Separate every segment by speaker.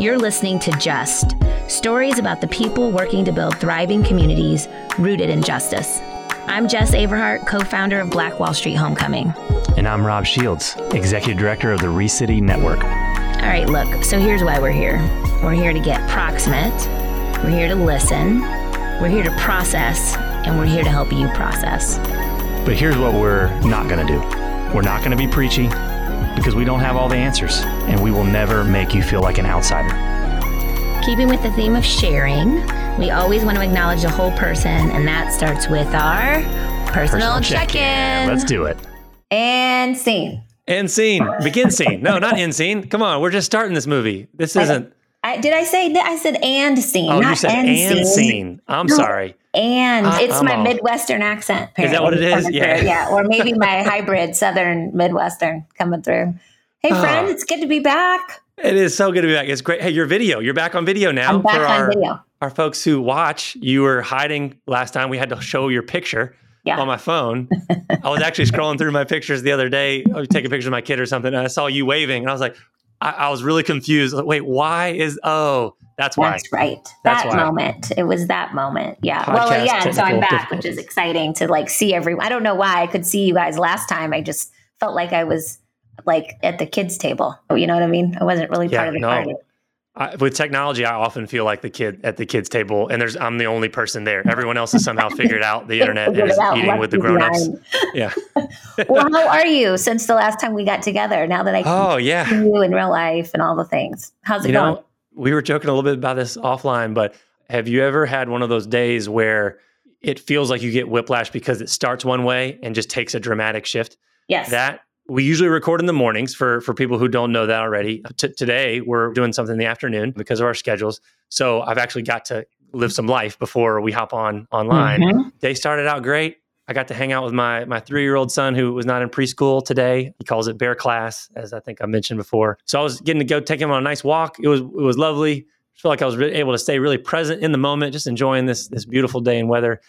Speaker 1: You're listening to Just stories about the people working to build thriving communities rooted in justice. I'm Jes Averhart, co founder of Black Wall Street Homecoming.
Speaker 2: And I'm Rob Shields, executive director of the ReCity Network.
Speaker 1: All right, look, so here's why we're here we're here to get proximate, we're here to listen, we're here to process, and we're here to help you process.
Speaker 2: But here's what we're not going to do we're not going to be preachy because we don't have all the answers, and we will never make you feel like an outsider.
Speaker 1: Keeping with the theme of sharing, we always want to acknowledge the whole person, and that starts with our personal,
Speaker 2: Personal
Speaker 1: check in.
Speaker 2: Let's do it.
Speaker 3: And scene.
Speaker 4: End scene. Begin scene. No, not end scene. Come on, we're just starting this movie. This isn't.
Speaker 3: I, did I say I said and scene?
Speaker 4: Oh,
Speaker 3: not
Speaker 4: you said and
Speaker 3: scene.
Speaker 4: scene. I'm
Speaker 3: No.
Speaker 4: sorry.
Speaker 3: And
Speaker 4: I-
Speaker 3: it's
Speaker 4: I'm
Speaker 3: my
Speaker 4: all-
Speaker 3: Midwestern accent.
Speaker 4: Is that what it
Speaker 3: apparently,
Speaker 4: is? Yeah.
Speaker 3: through. yeah. Or maybe my hybrid Southern Midwestern coming through. Hey,
Speaker 4: Ah.
Speaker 3: friend, it's good to be back.
Speaker 4: It is so good to be back. It's great. Hey, your video. You're back on video now.
Speaker 3: I'm back
Speaker 4: for
Speaker 3: on
Speaker 4: our,
Speaker 3: video.
Speaker 4: our folks who watch. You were hiding last time. We had to show your picture
Speaker 3: Yeah.
Speaker 4: on my phone. I was actually scrolling through my pictures the other day. I was taking pictures of my kid or something, and I saw you waving, and I was like, I, I was really confused. Like, Wait, why is oh? That's why.
Speaker 3: That's right.
Speaker 4: That's
Speaker 3: that
Speaker 4: why.
Speaker 3: moment. It was that moment. Yeah. well, yeah. So I'm back, which is exciting to like see everyone. I don't know why I could see you guys last time. I just felt like I was like at the kids' table. You know what I mean? I wasn't really
Speaker 4: Yeah,
Speaker 3: part of the
Speaker 4: no.
Speaker 3: party.
Speaker 4: I, with technology, I often feel like the kid at the kids' table, and there's I'm the only person there. Everyone else has somehow figured out the internet and is
Speaker 3: out,
Speaker 4: eating
Speaker 3: left
Speaker 4: with the
Speaker 3: me
Speaker 4: grown-ups. Yeah.
Speaker 3: well, how are you since the last time we got together? Now that I can
Speaker 4: Oh yeah.
Speaker 3: see you in real life and all the things. How's it
Speaker 4: You
Speaker 3: going?
Speaker 4: know, we were joking a little bit about this offline, but have you ever had one of those days where it feels like you get whiplash because it starts one way and just takes a dramatic shift?
Speaker 3: yes.
Speaker 4: That we usually record in the mornings for for people who don't know that already. T- today we're doing something in the afternoon because of our schedules. So I've actually got to live some life before we hop on online.
Speaker 3: Mhm.
Speaker 4: Day started out great. I got to hang out with my my three year old son who was not in preschool today. He calls it bear class, as I think I mentioned before. So I was getting to go take him on a nice walk. It was it was lovely. I feel like I was re- able to stay really present in the moment, just enjoying this this beautiful day and weather.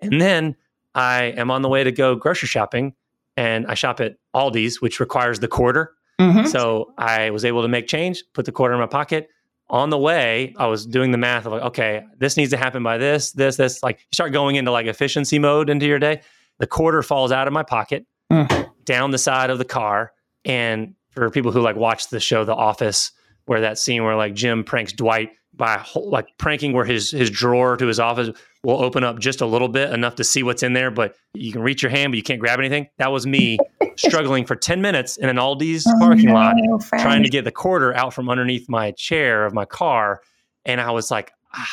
Speaker 4: And then I am on the way to go grocery shopping, and I shop at Aldi's, which requires the quarter.
Speaker 3: Mhm.
Speaker 4: So I was able to make change, put the quarter in my pocket. On the way, I was doing the math of like, okay, this needs to happen by this, this, this. Like you start going into like efficiency mode into your day. The quarter falls out of my pocket,
Speaker 3: Mm.
Speaker 4: down the side of the car. And for people who like watch the show The Office, where that scene where like Jim pranks Dwight by whole, like pranking where his his drawer to his office will open up just a little bit enough to see what's in there, but you can reach your hand, but you can't grab anything. That was me struggling for 10 minutes in an Aldi's
Speaker 3: Oh,
Speaker 4: parking lot
Speaker 3: no, friend.
Speaker 4: trying to get the quarter out from underneath my chair of my car. And I was like, ah,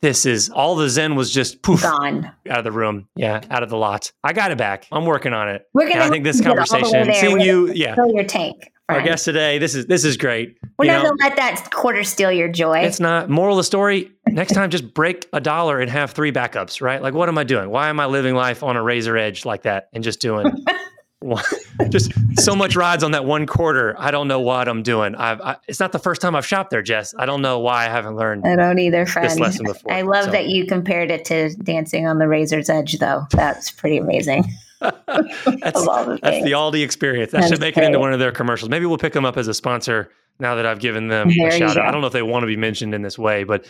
Speaker 4: this is all the Zen was just poof
Speaker 3: gone.
Speaker 4: out of the room. Yeah, out of the lot. I got it back. I'm working on it.
Speaker 3: We're gonna
Speaker 4: I think this
Speaker 3: get all the way
Speaker 4: conversation, seeing you, yeah,
Speaker 3: Fill your tank.
Speaker 4: Our guest today, this is this is great.
Speaker 3: We're
Speaker 4: You
Speaker 3: not
Speaker 4: know,
Speaker 3: gonna let that quarter steal your joy.
Speaker 4: it's not moral of the story. Next time, just break a dollar and have three backups, right? Like, what am I doing? Why am I living life on a razor edge like that and just doing one- just so much rides on that one quarter? I don't know what I'm doing. I've, I, it's not the first time I've shopped there, Jes. I don't know why I haven't learned
Speaker 3: I don't either, friend.
Speaker 4: lesson before,
Speaker 3: I love
Speaker 4: so.
Speaker 3: that you compared it to dancing on the razor's edge, though. That's pretty amazing.
Speaker 4: that's,
Speaker 3: the
Speaker 4: that's the Aldi experience. That
Speaker 3: That's
Speaker 4: should make it into one of their commercials. Maybe we'll pick them up as a sponsor now that I've given them
Speaker 3: There
Speaker 4: a
Speaker 3: you
Speaker 4: shout out. I don't know if they want to be mentioned in this way, but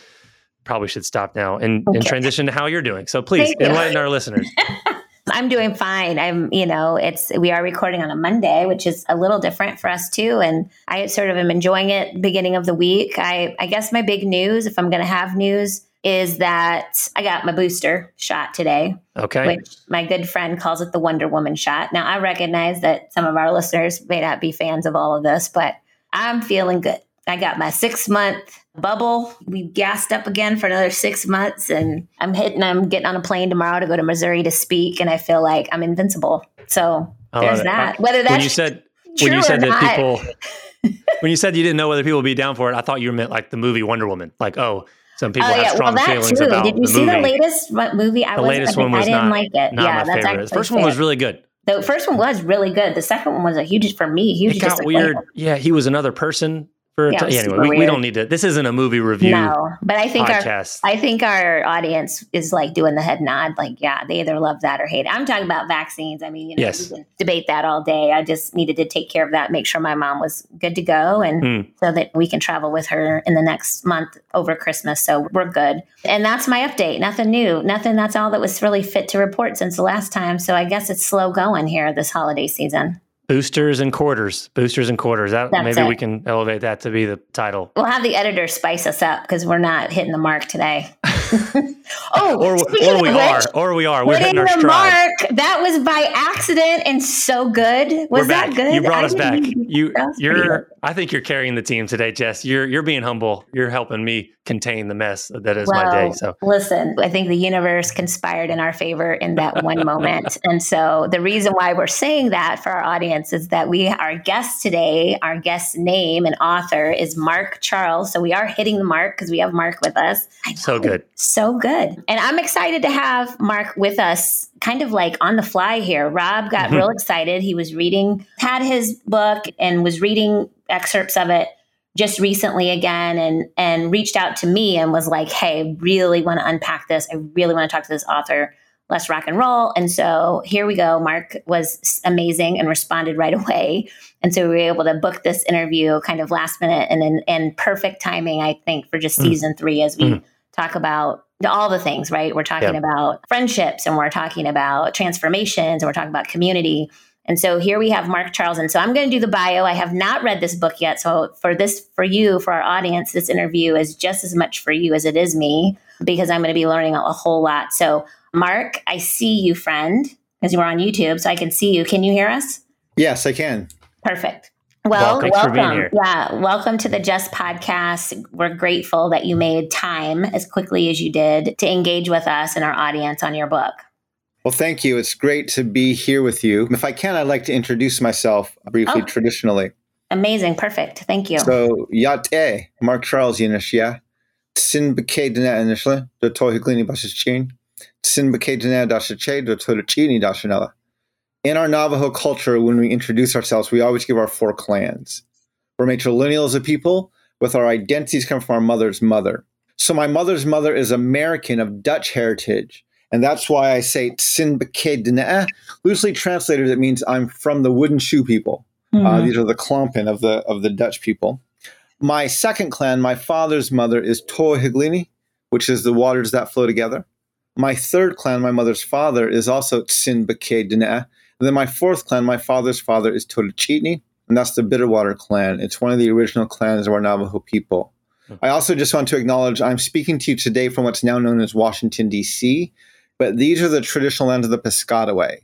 Speaker 4: probably should stop now and, and transition to how you're doing. So please
Speaker 3: Thank you.
Speaker 4: enlighten our listeners.
Speaker 3: I'm doing fine. I'm, you know, it's we are recording on a Monday, which is a little different for us too. And I sort of am enjoying it beginning of the week. I I guess my big news, if I'm gonna have news, is that I got my booster shot today,
Speaker 4: Okay.
Speaker 3: which my good friend calls it the Wonder Woman shot. Now I recognize that some of our listeners may not be fans of all of this, but I'm feeling good. I got my six month bubble. We gassed up again for another six months, and I'm hitting. I'm getting on a plane tomorrow to go to Missouri to speak, and I feel like I'm invincible. So there's that. Uh, whether
Speaker 4: when
Speaker 3: that's
Speaker 4: you said
Speaker 3: true
Speaker 4: when you said that
Speaker 3: not.
Speaker 4: people when you said you didn't know whether people would be down for it, I thought you meant like the movie Wonder Woman. Like, oh, some people
Speaker 3: oh
Speaker 4: have
Speaker 3: yeah, well
Speaker 4: strong
Speaker 3: that
Speaker 4: feelings
Speaker 3: too.
Speaker 4: about
Speaker 3: Did you
Speaker 4: the
Speaker 3: see
Speaker 4: movie.
Speaker 3: the latest mo- movie? I
Speaker 4: The latest
Speaker 3: I,
Speaker 4: one was
Speaker 3: I didn't
Speaker 4: not,
Speaker 3: like it.
Speaker 4: not
Speaker 3: yeah,
Speaker 4: my
Speaker 3: that's
Speaker 4: favorite. The first one was really good.
Speaker 3: The first one was really good. The second one was a huge for me. Huge
Speaker 4: It got weird. Yeah, he was another person For
Speaker 3: Yeah, was
Speaker 4: anyway, we, we don't need to. This isn't a movie review
Speaker 3: No, but I think our. I think our audience is like doing the head nod, like, yeah, they either love that or hate it. I'm talking about vaccines. I mean, you know,
Speaker 4: Yes.
Speaker 3: we can debate that all day. I just needed to take care of that, make sure my mom was good to go, and
Speaker 4: Mm.
Speaker 3: so that we can travel with her in the next month over Christmas. So we're good. And that's my update. Nothing new. Nothing. That's all that was really fit to report since the last time. So I guess it's slow going here this holiday season.
Speaker 4: Boosters and quarters. Boosters and quarters. That,
Speaker 3: That's
Speaker 4: maybe
Speaker 3: it.
Speaker 4: we can elevate that to be the title.
Speaker 3: We'll have the editor spice us up because we're not hitting the mark today. oh,
Speaker 4: Or, or we
Speaker 3: of
Speaker 4: are. Or we are. We're hitting our stride.
Speaker 3: mark. That was by accident and so good. Was that good?
Speaker 4: You brought
Speaker 3: I
Speaker 4: us back. You, you're. I think you're carrying the team today, Jes. You're, you're being humble. You're helping me contain the mess that is my day. So
Speaker 3: listen, I think the universe conspired in our favor in that one moment. And so the reason why we're saying that for our audience is that we, our guest today, our guest name and author is Mark Charles. So we are hitting the mark because we have Mark with us.
Speaker 4: So good.
Speaker 3: So good. And I'm excited to have Mark with us kind of like on the fly here. Rob got
Speaker 4: Mhm.
Speaker 3: real excited. He was reading, had his book and was reading excerpts of it just recently again and and reached out to me and was like, "Hey, really want to unpack this. I really want to talk to this author. Let's rock and roll." And so here we go. Mark was amazing and responded right away. And so we were able to book this interview kind of last minute and and, and perfect timing, I think, for just
Speaker 4: Mm.
Speaker 3: season three as we
Speaker 4: Mm.
Speaker 3: talk about all the things, right? We're talking
Speaker 4: Yeah.
Speaker 3: about friendships and we're talking about transformations and we're talking about community. And so here we have Mark Charles. And so I'm going to do the bio. I have not read this book yet. So for this, for you, for our audience, this interview is just as much for you as it is me because I'm going to be learning a, a whole lot. So, Mark, I see you, friend, because you were on YouTube. So I can see you. Can you hear us?
Speaker 5: Yes, I can.
Speaker 3: Perfect. Well,
Speaker 4: Well,
Speaker 3: welcome. Yeah, welcome to the Just Podcast. We're grateful that you made time as quickly as you did to engage with us and our audience on your book.
Speaker 5: Well, thank you. It's great to be here with you. If I can, I'd like to introduce myself briefly,
Speaker 3: Oh.
Speaker 5: traditionally.
Speaker 3: Amazing. Perfect. Thank you.
Speaker 5: So, Yate, Mark Charles Yanishia, Tsin Bake Dana initially, the Tohiglini Bashichin, Tsin Bake Dana Dashache, the Toruchini Dashanella. In our Navajo culture, when we introduce ourselves, we always give our four clans. We're matrilineal as a people, with our identities come from our mother's mother. So, my mother's mother is American of Dutch heritage. And that's why I say Tsin Bake Loosely translated, it means I'm from the wooden shoe people. Uh,
Speaker 3: Mhm.
Speaker 5: these are the Klompen of the of the Dutch people. My second clan, my father's mother is Tohiglini, which is the waters that flow together. My third clan, my mother's father, is also Tsin Bake Dene. And then my fourth clan, my father's father, is Tolchitni, and that's the Bitterwater clan. It's one of the original clans of our Navajo people. I also just want to acknowledge I'm speaking to you today from what's now known as Washington, D.C., but these are the traditional lands of the Piscataway.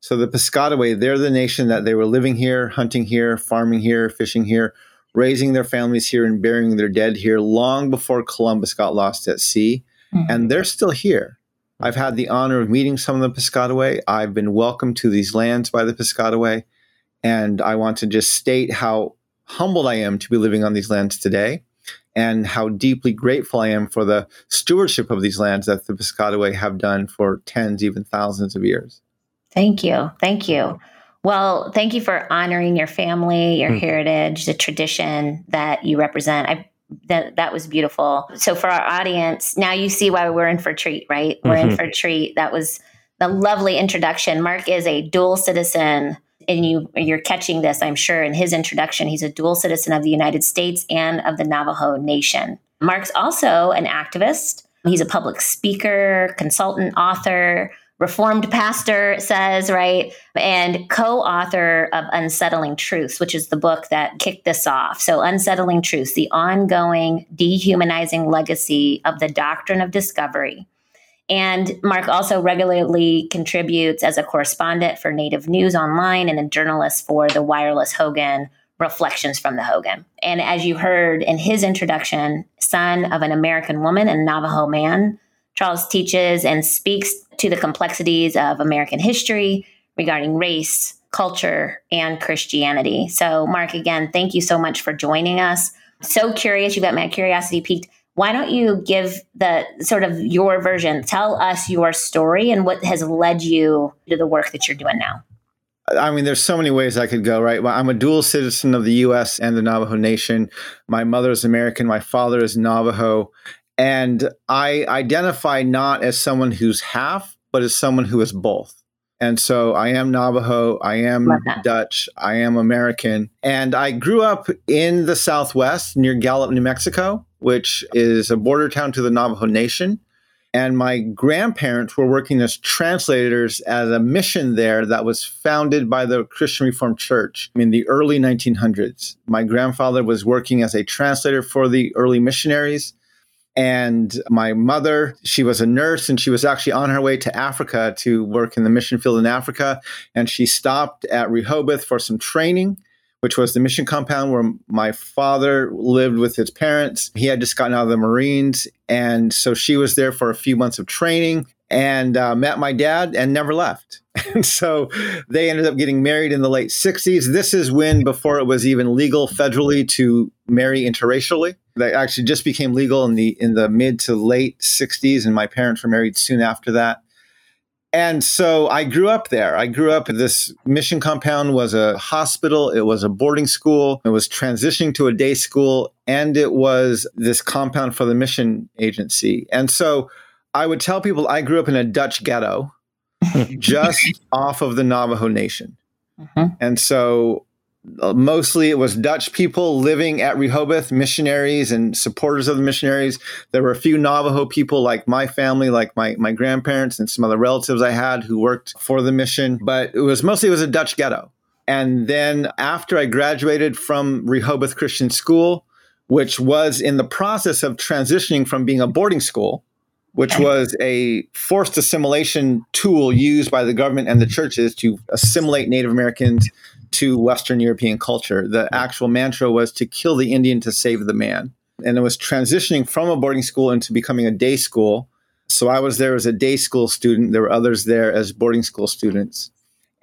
Speaker 5: So the Piscataway, they're the nation that they were living here, hunting here, farming here, fishing here, raising their families here, and burying their dead here long before Columbus got lost at sea.
Speaker 3: Mhm.
Speaker 5: And they're still here. I've had the honor of meeting some of the Piscataway. I've been welcomed to these lands by the Piscataway. And I want to just state how humbled I am to be living on these lands today and how deeply grateful I am for the stewardship of these lands that the Piscataway have done for tens, even thousands of years.
Speaker 3: Thank you. Thank you. Well, thank you for honoring your family, your
Speaker 4: Mm.
Speaker 3: heritage, the tradition that you represent. I that that was beautiful. So for our audience, now you see why we're in for a treat, right? We're in
Speaker 4: Mhm.
Speaker 3: for a treat. That was the lovely introduction. Mark is a dual citizen and you you're catching this, I'm sure, in his introduction. He's a dual citizen of the United States and of the Navajo Nation. Mark's also an activist. He's a public speaker, consultant, author, reformed pastor, says, right? And co author of Unsettling Truths, which is the book that kicked this off. So, Unsettling Truths, the ongoing dehumanizing legacy of the doctrine of discovery. And Mark also regularly contributes as a correspondent for Native News Online and a journalist for the Wireless Hogan Reflections from the Hogan. And as you heard in his introduction, son of an American woman and Navajo man, Charles teaches and speaks to the complexities of American history regarding race, culture, and Christianity. So, Mark, again, thank you so much for joining us. So curious, you got my curiosity piqued. Why don't you give the sort of your version? Tell us your story and what has led you to the work that you're doing now.
Speaker 5: I mean, there's so many ways I could go, right? I'm a dual citizen of the US and the Navajo Nation. My mother is American, my father is Navajo. And I identify not as someone who's half, but as someone who is both. And so I am Navajo, I am Dutch, I am American. And I grew up in the Southwest near Gallup, New Mexico, which is a border town to the Navajo Nation. And my grandparents were working as translators at a mission there that was founded by the Christian Reformed Church in the early 1900s. My grandfather was working as a translator for the early missionaries. And my mother, she was a nurse and she was actually on her way to Africa to work in the mission field in Africa. And she stopped at Rehoboth for some training which was the mission compound where my father lived with his parents. He had just gotten out of the Marines. And so she was there for a few months of training and uh, met my dad and never left. And so they ended up getting married in the late 60s. This is when, before it was even legal federally to marry interracially, that actually just became legal in the in the mid to late 60s. And my parents were married soon after that. And so I grew up there. I grew up this mission compound was a hospital, it was a boarding school, it was transitioning to a day school, and it was this compound for the mission agency. And so I would tell people I grew up in a Dutch ghetto just off of the Navajo Nation. Mm-hmm. And so Uh, mostly it was Dutch people living at Rehoboth, missionaries and supporters of the missionaries. There were a few Navajo people, like my family, like my, my grandparents and some other relatives I had who worked for the mission. But it was mostly it was a Dutch ghetto. And then after I graduated from Rehoboth Christian School, which was in the process of transitioning from being a boarding school, which was a forced assimilation tool used by the government and the churches to assimilate Native Americans to Western European culture. The actual mantra was to kill the Indian to save the man. And it was transitioning from a boarding school into becoming a day school. So I was there as a day school student. There were others there as boarding school students.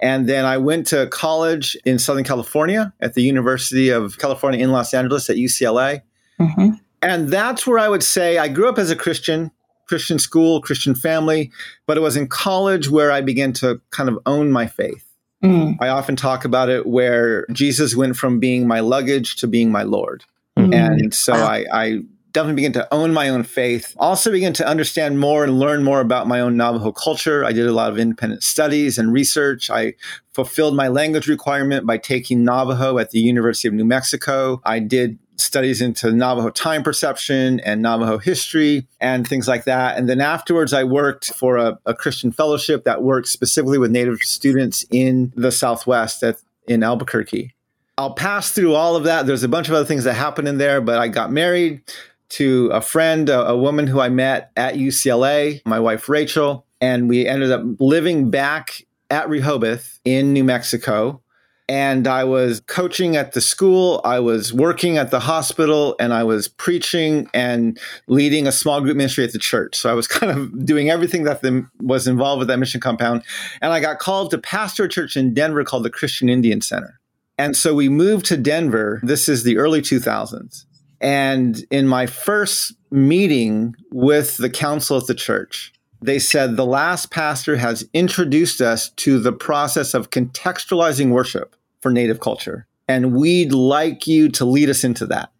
Speaker 5: And then I went to college in Southern California at the University of California in Los Angeles at UCLA. Mm-hmm. And that's where I would say I grew up as a Christian, Christian school, Christian family, but it was in college where I began to kind of own my faith. Mm. I often talk about it where Jesus went from being my luggage to being my Lord. Mm. And so wow. I, I definitely begin to own my own faith. Also begin to understand more and learn more about my own Navajo culture. I did a lot of independent studies and research. I fulfilled my language requirement by taking Navajo at the University of New Mexico. I did studies into Navajo time perception and Navajo history and things like that. And then afterwards, I worked for a, a Christian fellowship that worked specifically with Native students in the Southwest at, in Albuquerque. I'll pass through all of that. There's a bunch of other things that happened in there, but I got married to a friend, a, a woman who I met at UCLA, my wife Rachel, and we ended up living back at Rehoboth in New Mexico and I was coaching at the school, I was working at the hospital, and I was preaching and leading a small group ministry at the church. So I was kind of doing everything that the, was involved with that mission compound. And I got called to pastor a church in Denver called the Christian Indian Center. And so we moved to Denver. This is the early 2000s. And in my first meeting with the council at the church, they said the last pastor has introduced us to the process of contextualizing worship for Native culture. And we'd like you to lead us into that.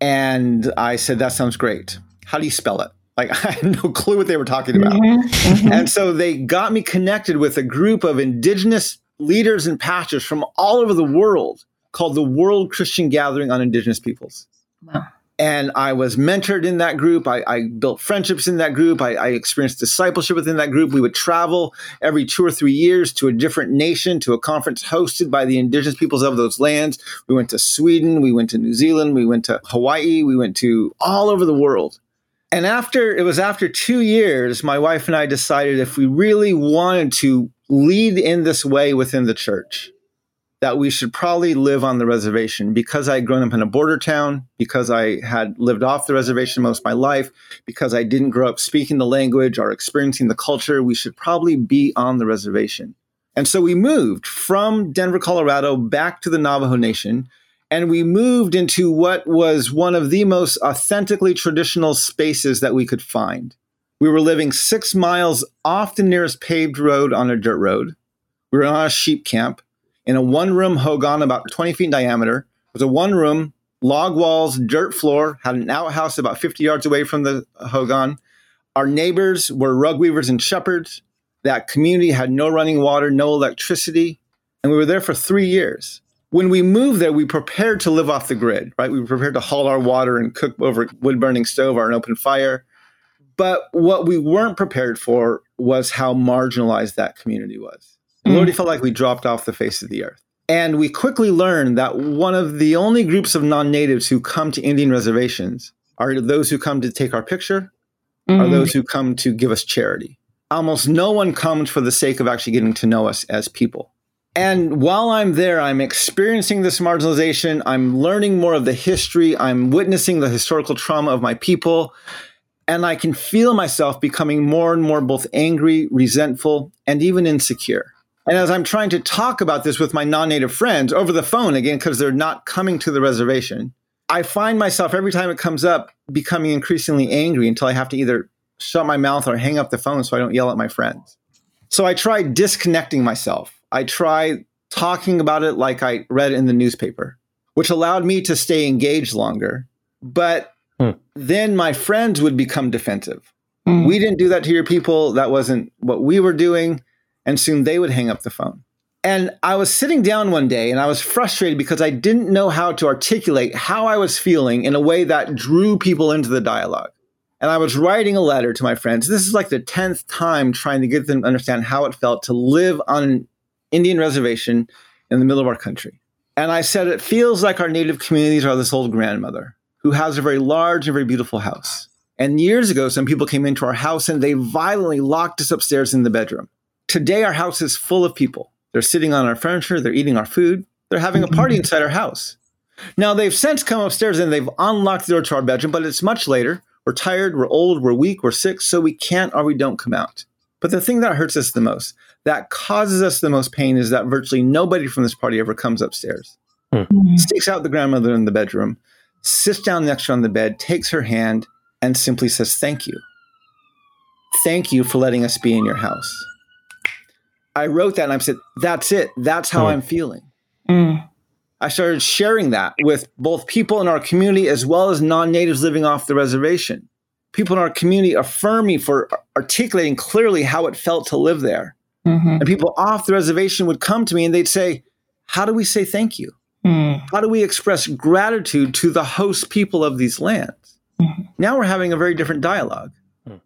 Speaker 5: And I said, That sounds great. How do you spell it? Like, I had no clue what they were talking about. Mm-hmm, mm-hmm. And so they got me connected with a group of indigenous leaders and pastors from all over the world called the World Christian Gathering on Indigenous Peoples. And I was mentored in that group. I, I built friendships in that group. I, I, experienced discipleship within that group. We would travel every two or three years to a different nation, to a conference hosted by the indigenous peoples of those lands. We went to Sweden, we went to New Zealand, we went to Hawaii, we went to all over the world. And after it was after two years, my wife and I decided if we really wanted to lead in this way within the church, that we should probably live on the reservation because I had grown up in a border town, because I had lived off the reservation most of my life, because I didn't grow up speaking the language or experiencing the culture, we should probably be on the reservation. And so we moved from Denver, Colorado back to the Navajo Nation. And we moved into what was one of the most authentically traditional spaces that we could find. We were living six miles off the nearest paved road on a dirt road. We were on a sheep camp in a one room hogan about 20 feet in diameter. It was a one room, log walls, dirt floor, had an outhouse about 50 yards away from the hogan. Our neighbors were rug weavers and shepherds. That community had no running water, no electricity. And we were there for three years. When we moved there, we prepared to live off the grid, right? We were prepared to haul our water and cook over a wood burning stove or an open fire. But what we weren't prepared for was how marginalized that community was. Mm. We already felt like we dropped off the face of the earth. And we quickly learned that one of the only groups of non natives who come to Indian reservations are those who come to take our picture, mm. are those who come to give us charity. Almost no one comes for the sake of actually getting to know us as people. And while I'm there, I'm experiencing this marginalization. I'm learning more of the history. I'm witnessing the historical trauma of my people. And I can feel myself becoming more and more both angry, resentful, and even insecure. And as I'm trying to talk about this with my non native friends over the phone, again, because they're not coming to the reservation, I find myself every time it comes up becoming increasingly angry until I have to either shut my mouth or hang up the phone so I don't yell at my friends. So I try disconnecting myself. I try talking about it like I read in the newspaper, which allowed me to stay engaged longer. But Hmm. Then my friends would become defensive. Mm. We didn't do that to your people. That wasn't what we were doing. And soon they would hang up the phone. And I was sitting down one day and I was frustrated because I didn't know how to articulate how I was feeling in a way that drew people into the dialogue. And I was writing a letter to my friends. This is like the 10th time trying to get them to understand how it felt to live on an Indian reservation in the middle of our country. And I said, it feels like our native communities are this old grandmother who has a very large and very beautiful house. And years ago, some people came into our house and they violently locked us upstairs in the bedroom. Today, our house is full of people. They're sitting on our furniture, they're eating our food, they're having a party inside our house. Now, they've since come upstairs and they've unlocked the door to our bedroom, but it's much later. We're tired, we're old, we're weak, we're sick, so we can't or we don't come out. But the thing that hurts us the most, that causes us the most pain, is that virtually nobody from this party ever comes upstairs. Hmm. Sticks out the grandmother in the bedroom, sits down next to her on the bed, takes her hand, and simply says, Thank you. Thank you for letting us be in your house. I wrote that and I said, That's it. That's how mm. I'm feeling. Mm. I started sharing that with both people in our community as well as non natives living off the reservation. People in our community affirm me for articulating clearly how it felt to live there. Mm-hmm. And people off the reservation would come to me and they'd say, How do we say thank you? Mm. How do we express gratitude to the host people of these lands? Mm. Now we're having a very different dialogue. Mm.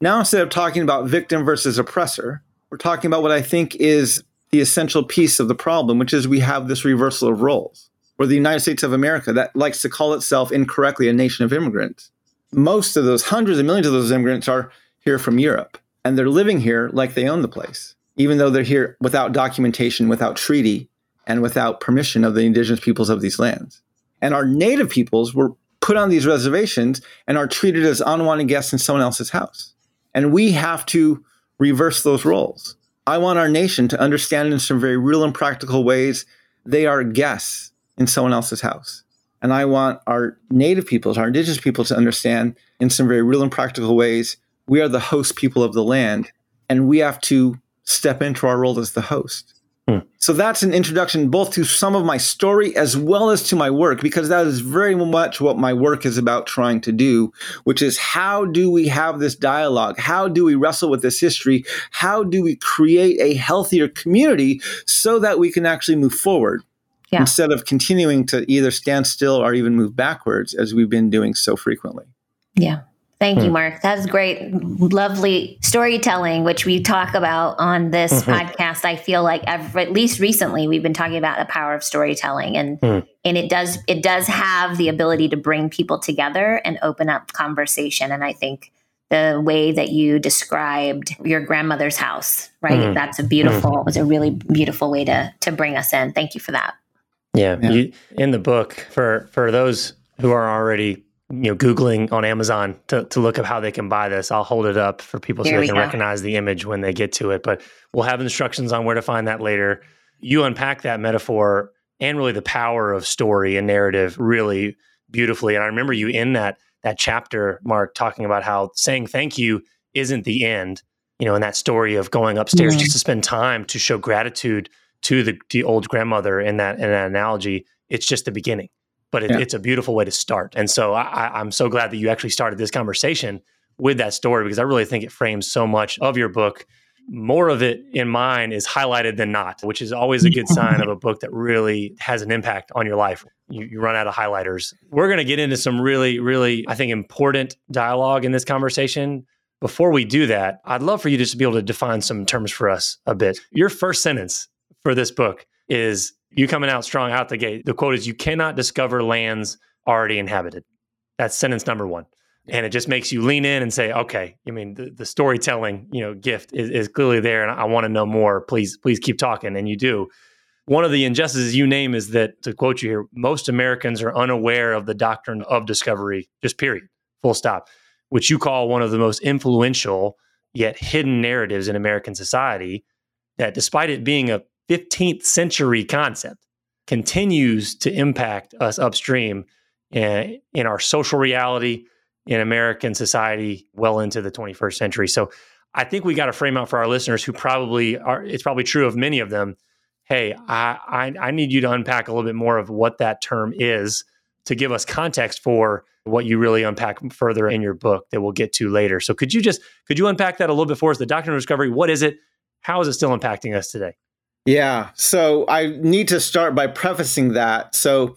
Speaker 5: Now, instead of talking about victim versus oppressor, we're talking about what I think is the essential piece of the problem, which is we have this reversal of roles. Where the United States of America, that likes to call itself incorrectly a nation of immigrants, most of those hundreds of millions of those immigrants are here from Europe, and they're living here like they own the place, even though they're here without documentation, without treaty, and without permission of the indigenous peoples of these lands. And our native peoples were put on these reservations and are treated as unwanted guests in someone else's house. And we have to reverse those roles. I want our nation to understand in some very real and practical ways they are guests in someone else's house. And I want our native peoples, our indigenous people to understand in some very real and practical ways we are the host people of the land and we have to step into our role as the host. Hmm. So that's an introduction both to some of my story as well as to my work, because that is very much what my work is about trying to do, which is how do we have this dialogue? How do we wrestle with this history? How do we create a healthier community so that we can actually move forward? Yeah. Instead of continuing to either stand still or even move backwards as we've been doing so frequently.
Speaker 3: Yeah. Thank you, hmm. Mark. That's great. Lovely storytelling, which we talk about on this mm-hmm. podcast. I feel like at least recently we've been talking about the power of storytelling and mm. and it does it does have the ability to bring people together and open up conversation. And I think the way that you described your grandmother's house, right? Mm. That's a beautiful mm. was a really beautiful way to to bring us in. Thank you for that.
Speaker 4: Yeah, yeah. You, in the book for for those who are already you know googling on amazon to, to look up how they can buy this i'll hold it up for people so they can go. recognize the image when they get to it but we'll have instructions on where to find that later you unpack that metaphor and really the power of story and narrative really beautifully and i remember you in that that chapter mark talking about how saying thank you isn't the end you know in that story of going upstairs mm-hmm. just to spend time to show gratitude to the, the old grandmother in that in that analogy, it's just the beginning. But it,
Speaker 5: Yeah.
Speaker 4: it's a beautiful way to start. And so I, I'm so glad that you actually started this conversation with that story because I really think it frames so much of your book. More of it in mine is highlighted than not, which is always a good sign of a book that really has an impact on your life. You, you run out of highlighters. We're going to get into some really, really, I think, important dialogue in this conversation. Before we do that, I'd love for you just to be able to define some terms for us a bit. Your first sentence for this book is you coming out strong out the gate. The quote is, You cannot discover lands already inhabited. That's sentence number one. And it just makes you lean in and say, okay, I mean, the, the storytelling, you know, gift is, is clearly there. And I want to know more. Please, please keep talking. And you do. One of the injustices you name is that, to quote you here, most Americans are unaware of the doctrine of discovery, just period, full stop, which you call one of the most influential yet hidden narratives in American society that, despite it being a 15th century concept, continues to impact us upstream in, in our social reality, in American society, well into the 21st century. So I think we got to frame out for our listeners who probably are, it's probably true of many of them. Hey, I, I, I need you to unpack a little bit more of what that term is to give us context for what you really unpack further in your book that we'll get to later. So could you just could you unpack that a little bit for us? The doctrine of discovery, what is it? How is it still impacting us today?
Speaker 5: Yeah. So I need to start by prefacing that. So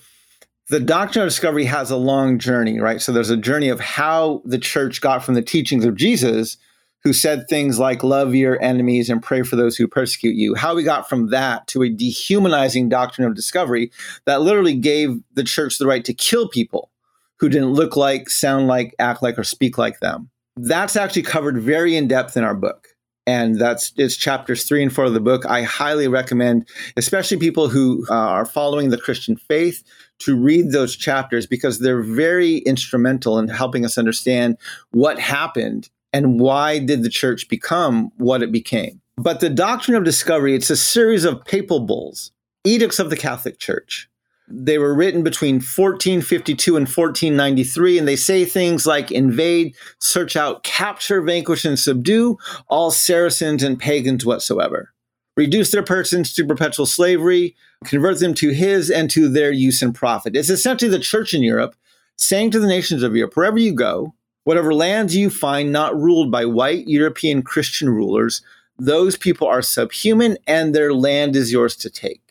Speaker 5: the doctrine of discovery has a long journey, right? So there's a journey of how the church got from the teachings of Jesus, who said things like love your enemies and pray for those who persecute you, how we got from that to a dehumanizing doctrine of discovery that literally gave the church the right to kill people who didn't look like, sound like, act like, or speak like them. That's actually covered very in depth in our book and that's it's chapters three and four of the book. I highly recommend, especially people who uh, are following the Christian faith, to read those chapters because they're very instrumental in helping us understand what happened and why did the church become what it became. But the doctrine of discovery, it's a series of papal bulls, edicts of the Catholic Church. They were written between 1452 and 1493, and they say things like invade, search out, capture, vanquish, and subdue all Saracens and pagans whatsoever, reduce their persons to perpetual slavery, convert them to his and to their use and profit. It's essentially the church in Europe saying to the nations of Europe, wherever you go, whatever lands you find not ruled by white European Christian rulers, those people are subhuman and their land is yours to take.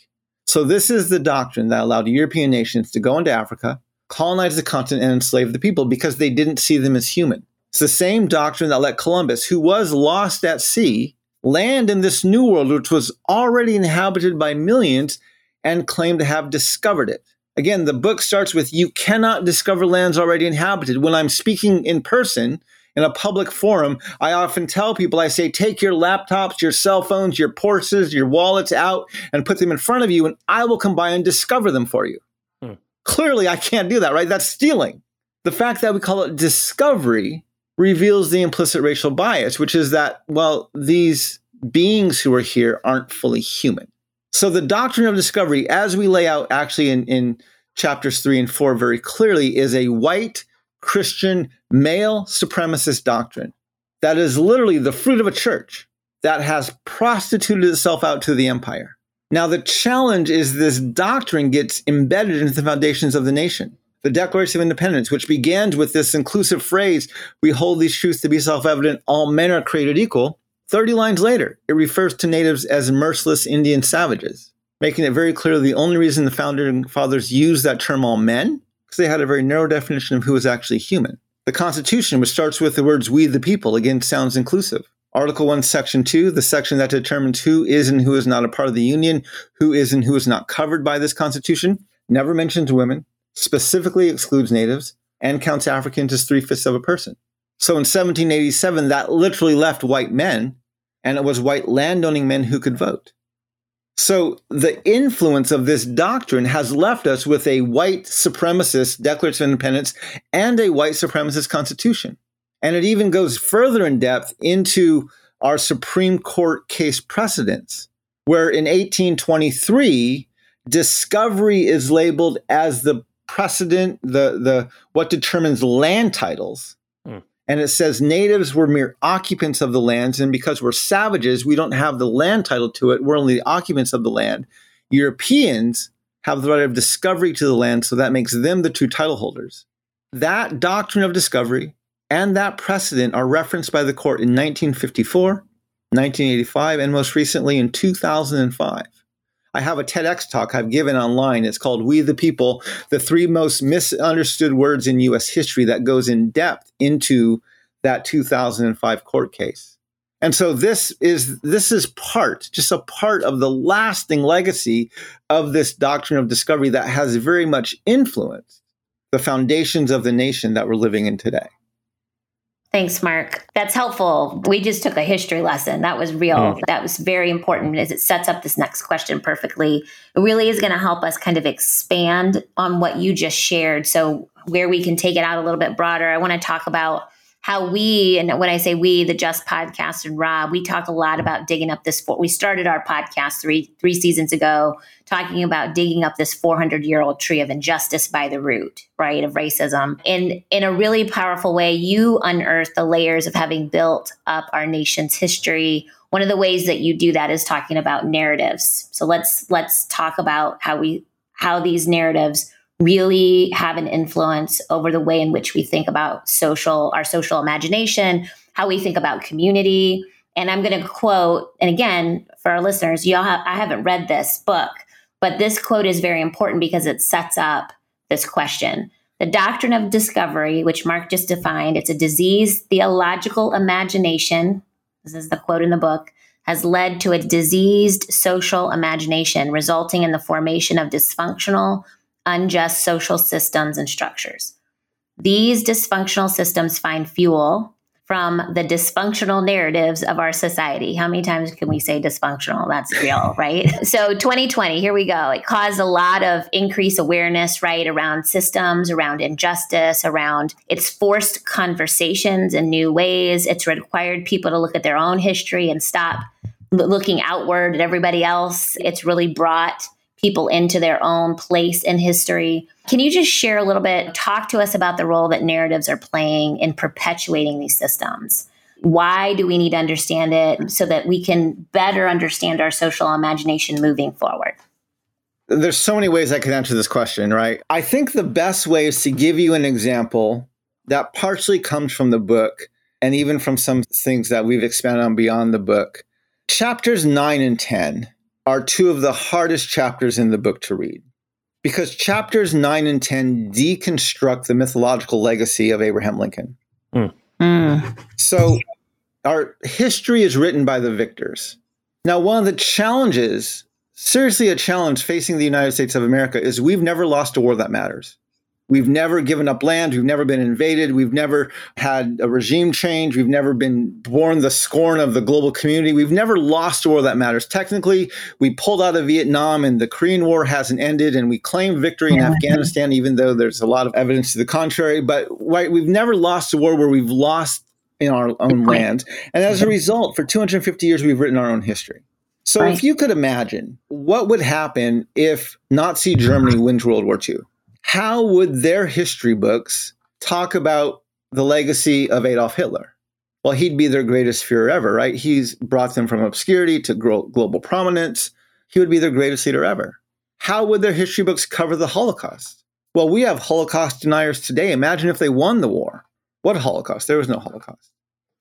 Speaker 5: So, this is the doctrine that allowed European nations to go into Africa, colonize the continent, and enslave the people because they didn't see them as human. It's the same doctrine that let Columbus, who was lost at sea, land in this new world, which was already inhabited by millions, and claim to have discovered it. Again, the book starts with You cannot discover lands already inhabited. When I'm speaking in person, in a public forum, I often tell people, I say, take your laptops, your cell phones, your purses, your wallets out and put them in front of you, and I will come by and discover them for you.
Speaker 4: Hmm.
Speaker 5: Clearly, I can't do that, right? That's stealing. The fact that we call it discovery reveals the implicit racial bias, which is that, well, these beings who are here aren't fully human. So the doctrine of discovery, as we lay out actually in, in chapters three and four very clearly, is a white Christian male supremacist doctrine that is literally the fruit of a church that has prostituted itself out to the empire. Now, the challenge is this doctrine gets embedded into the foundations of the nation. The Declaration of Independence, which begins with this inclusive phrase, we hold these truths to be self evident, all men are created equal. 30 lines later, it refers to natives as merciless Indian savages, making it very clear the only reason the founding fathers used that term all men, because they had a very narrow definition of who was actually human. The Constitution, which starts with the words we the people, again sounds inclusive. Article 1, Section 2, the section that determines who is and who is not a part of the Union, who is and who is not covered by this Constitution, never mentions women, specifically excludes natives, and counts Africans as three fifths of a person. So in 1787, that literally left white men, and it was white landowning men who could vote. So the influence of this doctrine has left us with a white supremacist Declaration of Independence and a white supremacist constitution. And it even goes further in depth into our Supreme Court case precedents, where in 1823, discovery is labeled as the precedent, the, the what determines land titles. And it says natives were mere occupants of the lands. And because we're savages, we don't have the land title to it. We're only the occupants of the land. Europeans have the right of discovery to the land. So that makes them the true title holders. That doctrine of discovery and that precedent are referenced by the court in 1954, 1985, and most recently in 2005. I have a TEDx talk I've given online. It's called We the People, the three most misunderstood words in US history that goes in depth into that 2005 court case. And so this is this is part, just a part of the lasting legacy of this doctrine of discovery that has very much influenced the foundations of the nation that we're living in today.
Speaker 3: Thanks, Mark. That's helpful. We just took a history lesson. That was real. Mm. That was very important as it sets up this next question perfectly. It really is going to help us kind of expand on what you just shared. So, where we can take it out a little bit broader, I want to talk about how we and when I say we, the Just Podcast and Rob, we talk a lot about digging up this. We started our podcast three three seasons ago, talking about digging up this 400 year old tree of injustice by the root, right, of racism. And in a really powerful way, you unearth the layers of having built up our nation's history. One of the ways that you do that is talking about narratives. So let's let's talk about how we how these narratives really have an influence over the way in which we think about social, our social imagination, how we think about community. And I'm going to quote, and again, for our listeners, y'all have, I haven't read this book, but this quote is very important because it sets up this question. The doctrine of discovery, which Mark just defined, it's a disease theological imagination. This is the quote in the book has led to a diseased social imagination, resulting in the formation of dysfunctional unjust social systems and structures. These dysfunctional systems find fuel from the dysfunctional narratives of our society. How many times can we say dysfunctional? That's real, right? So 2020, here we go. It caused a lot of increased awareness, right, around systems, around injustice, around it's forced conversations in new ways. It's required people to look at their own history and stop looking outward at everybody else. It's really brought people into their own place in history. Can you just share a little bit, talk to us about the role that narratives are playing in perpetuating these systems? Why do we need to understand it so that we can better understand our social imagination moving forward?
Speaker 5: There's so many ways I could answer this question, right? I think the best way is to give you an example that partially comes from the book and even from some things that we've expanded on beyond the book. Chapters 9 and 10 are two of the hardest chapters in the book to read because chapters 9 and 10 deconstruct the mythological legacy of Abraham Lincoln. Mm. Mm. So our history is written by the victors. Now, one of the challenges, seriously a challenge facing the United States of America, is we've never lost a war that matters. We've never given up land. We've never been invaded. We've never had a regime change. We've never been born the scorn of the global community. We've never lost a war that matters. Technically, we pulled out of Vietnam and the Korean War hasn't ended, and we claim victory in Afghanistan, even though there's a lot of evidence to the contrary. But right, we've never lost a war where we've lost in our own land. And as a result, for 250 years, we've written our own history. So right. if you could imagine what would happen if Nazi Germany wins World War II? How would their history books talk about the legacy of Adolf Hitler? Well, he'd be their greatest fear ever, right? He's brought them from obscurity to global prominence. He would be their greatest leader ever. How would their history books cover the Holocaust? Well, we have Holocaust deniers today. Imagine if they won the war. What Holocaust? There was no Holocaust.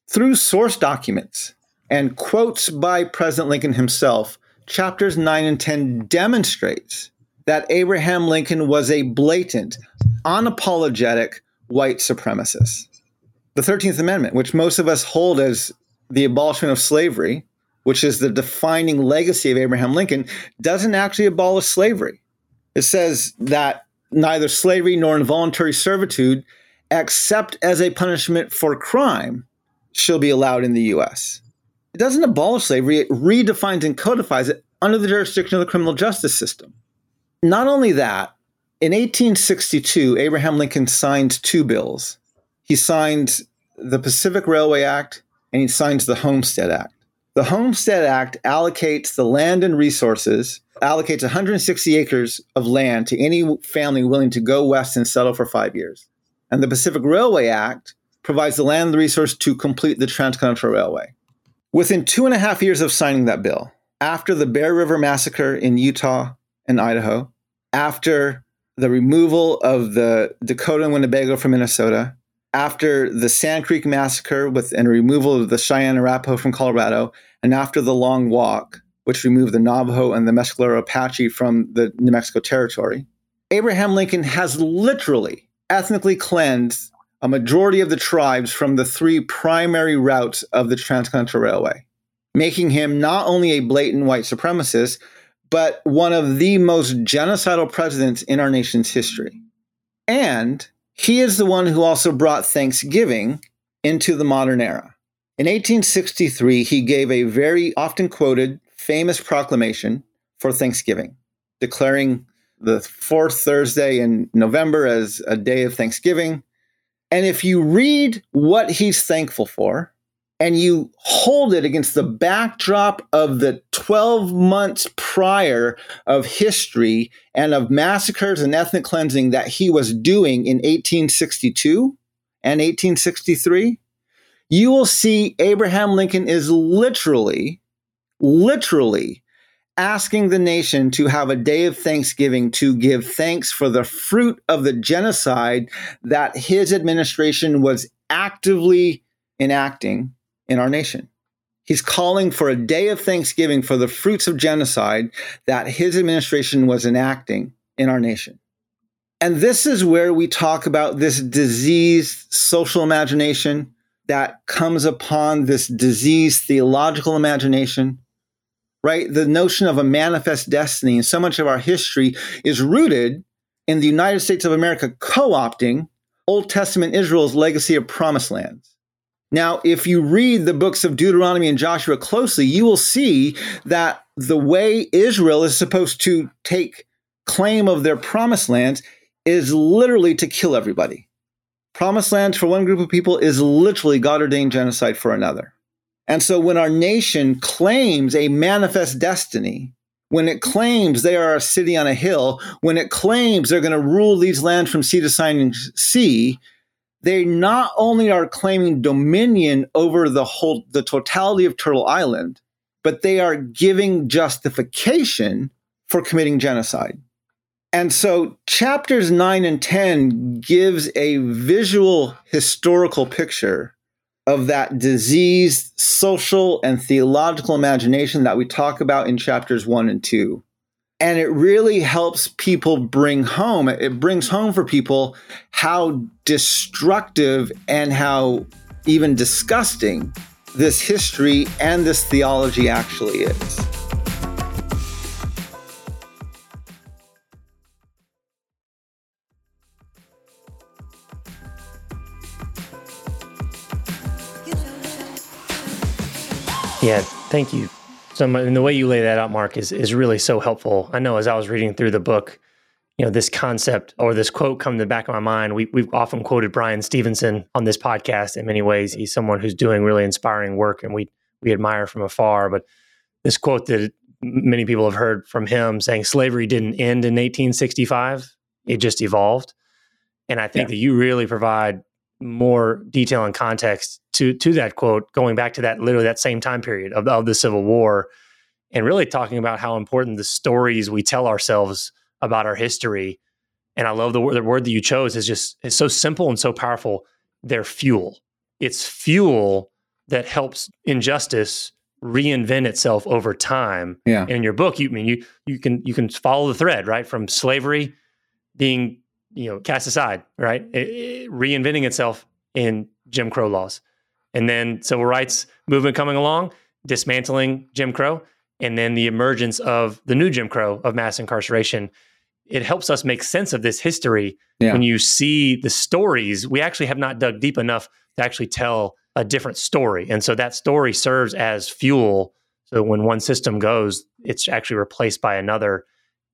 Speaker 5: Through source documents and quotes by President Lincoln himself, chapters 9 and 10 demonstrates that Abraham Lincoln was a blatant, unapologetic white supremacist. The 13th Amendment, which most of us hold as the abolishment of slavery, which is the defining legacy of Abraham Lincoln, doesn't actually abolish slavery. It says that neither slavery nor involuntary servitude, except as a punishment for crime, shall be allowed in the US. It doesn't abolish slavery, it redefines and codifies it under the jurisdiction of the criminal justice system. Not only that, in 1862, Abraham Lincoln signed two bills. He signed the Pacific Railway Act and he signs the Homestead Act. The Homestead Act allocates the land and resources, allocates 160 acres of land to any family willing to go west and settle for five years. And the Pacific Railway Act provides the land and the resource to complete the Transcontinental Railway. Within two and a half years of signing that bill, after the Bear River Massacre in Utah and Idaho, after the removal of the Dakota and Winnebago from Minnesota, after the Sand Creek Massacre with and removal of the Cheyenne Arapaho from Colorado, and after the Long Walk, which removed the Navajo and the Mescalero Apache from the New Mexico Territory, Abraham Lincoln has literally ethnically cleansed a majority of the tribes from the three primary routes of the Transcontinental Railway, making him not only a blatant white supremacist, but one of the most genocidal presidents in our nation's history. And he is the one who also brought Thanksgiving into the modern era. In 1863, he gave a very often quoted, famous proclamation for Thanksgiving, declaring the fourth Thursday in November as a day of Thanksgiving. And if you read what he's thankful for, and you hold it against the backdrop of the 12 months prior of history and of massacres and ethnic cleansing that he was doing in 1862 and 1863, you will see Abraham Lincoln is literally, literally asking the nation to have a day of thanksgiving to give thanks for the fruit of the genocide that his administration was actively enacting in our nation. He's calling for a day of thanksgiving for the fruits of genocide that his administration was enacting in our nation. And this is where we talk about this diseased social imagination that comes upon this diseased theological imagination, right? The notion of a manifest destiny and so much of our history is rooted in the United States of America co opting Old Testament Israel's legacy of promised lands. Now, if you read the books of Deuteronomy and Joshua closely, you will see that the way Israel is supposed to take claim of their promised land is literally to kill everybody. Promised land for one group of people is literally God ordained genocide for another. And so when our nation claims a manifest destiny, when it claims they are a city on a hill, when it claims they're going to rule these lands from sea to shining sea, they not only are claiming dominion over the whole the totality of Turtle Island, but they are giving justification for committing genocide. And so chapters 9 and 10 gives a visual historical picture of that diseased social and theological imagination that we talk about in chapters 1 and 2 and it really helps people bring home it brings home for people how destructive and how even disgusting this history and this theology actually is.
Speaker 4: Yeah thank you so, and the way you lay that out, Mark, is is really so helpful. I know as I was reading through the book, you know, this concept or this quote come to the back of my mind. We we've often quoted Bryan Stevenson on this podcast. In many ways, he's someone who's doing really inspiring work, and we we admire from afar. But this quote that many people have heard from him saying slavery didn't end in 1865; it just evolved. And I think yeah. that you really provide more detail and context to to that quote, going back to that literally that same time period of, of the Civil War, and really talking about how important the stories we tell ourselves about our history. And I love the word, the word that you chose is just it's so simple and so powerful. They're fuel. It's fuel that helps injustice reinvent itself over time.
Speaker 5: Yeah.
Speaker 4: And in your book, you I mean you you can you can follow the thread right from slavery being you know cast aside, right, it, it, reinventing itself in Jim Crow laws, and then civil rights movement coming along, dismantling Jim Crow, and then the emergence of the new Jim Crow of mass incarceration. It helps us make sense of this history yeah. when you see the stories. We actually have not dug deep enough to actually tell a different story. And so that story serves as fuel. So when one system goes, it's actually replaced by another.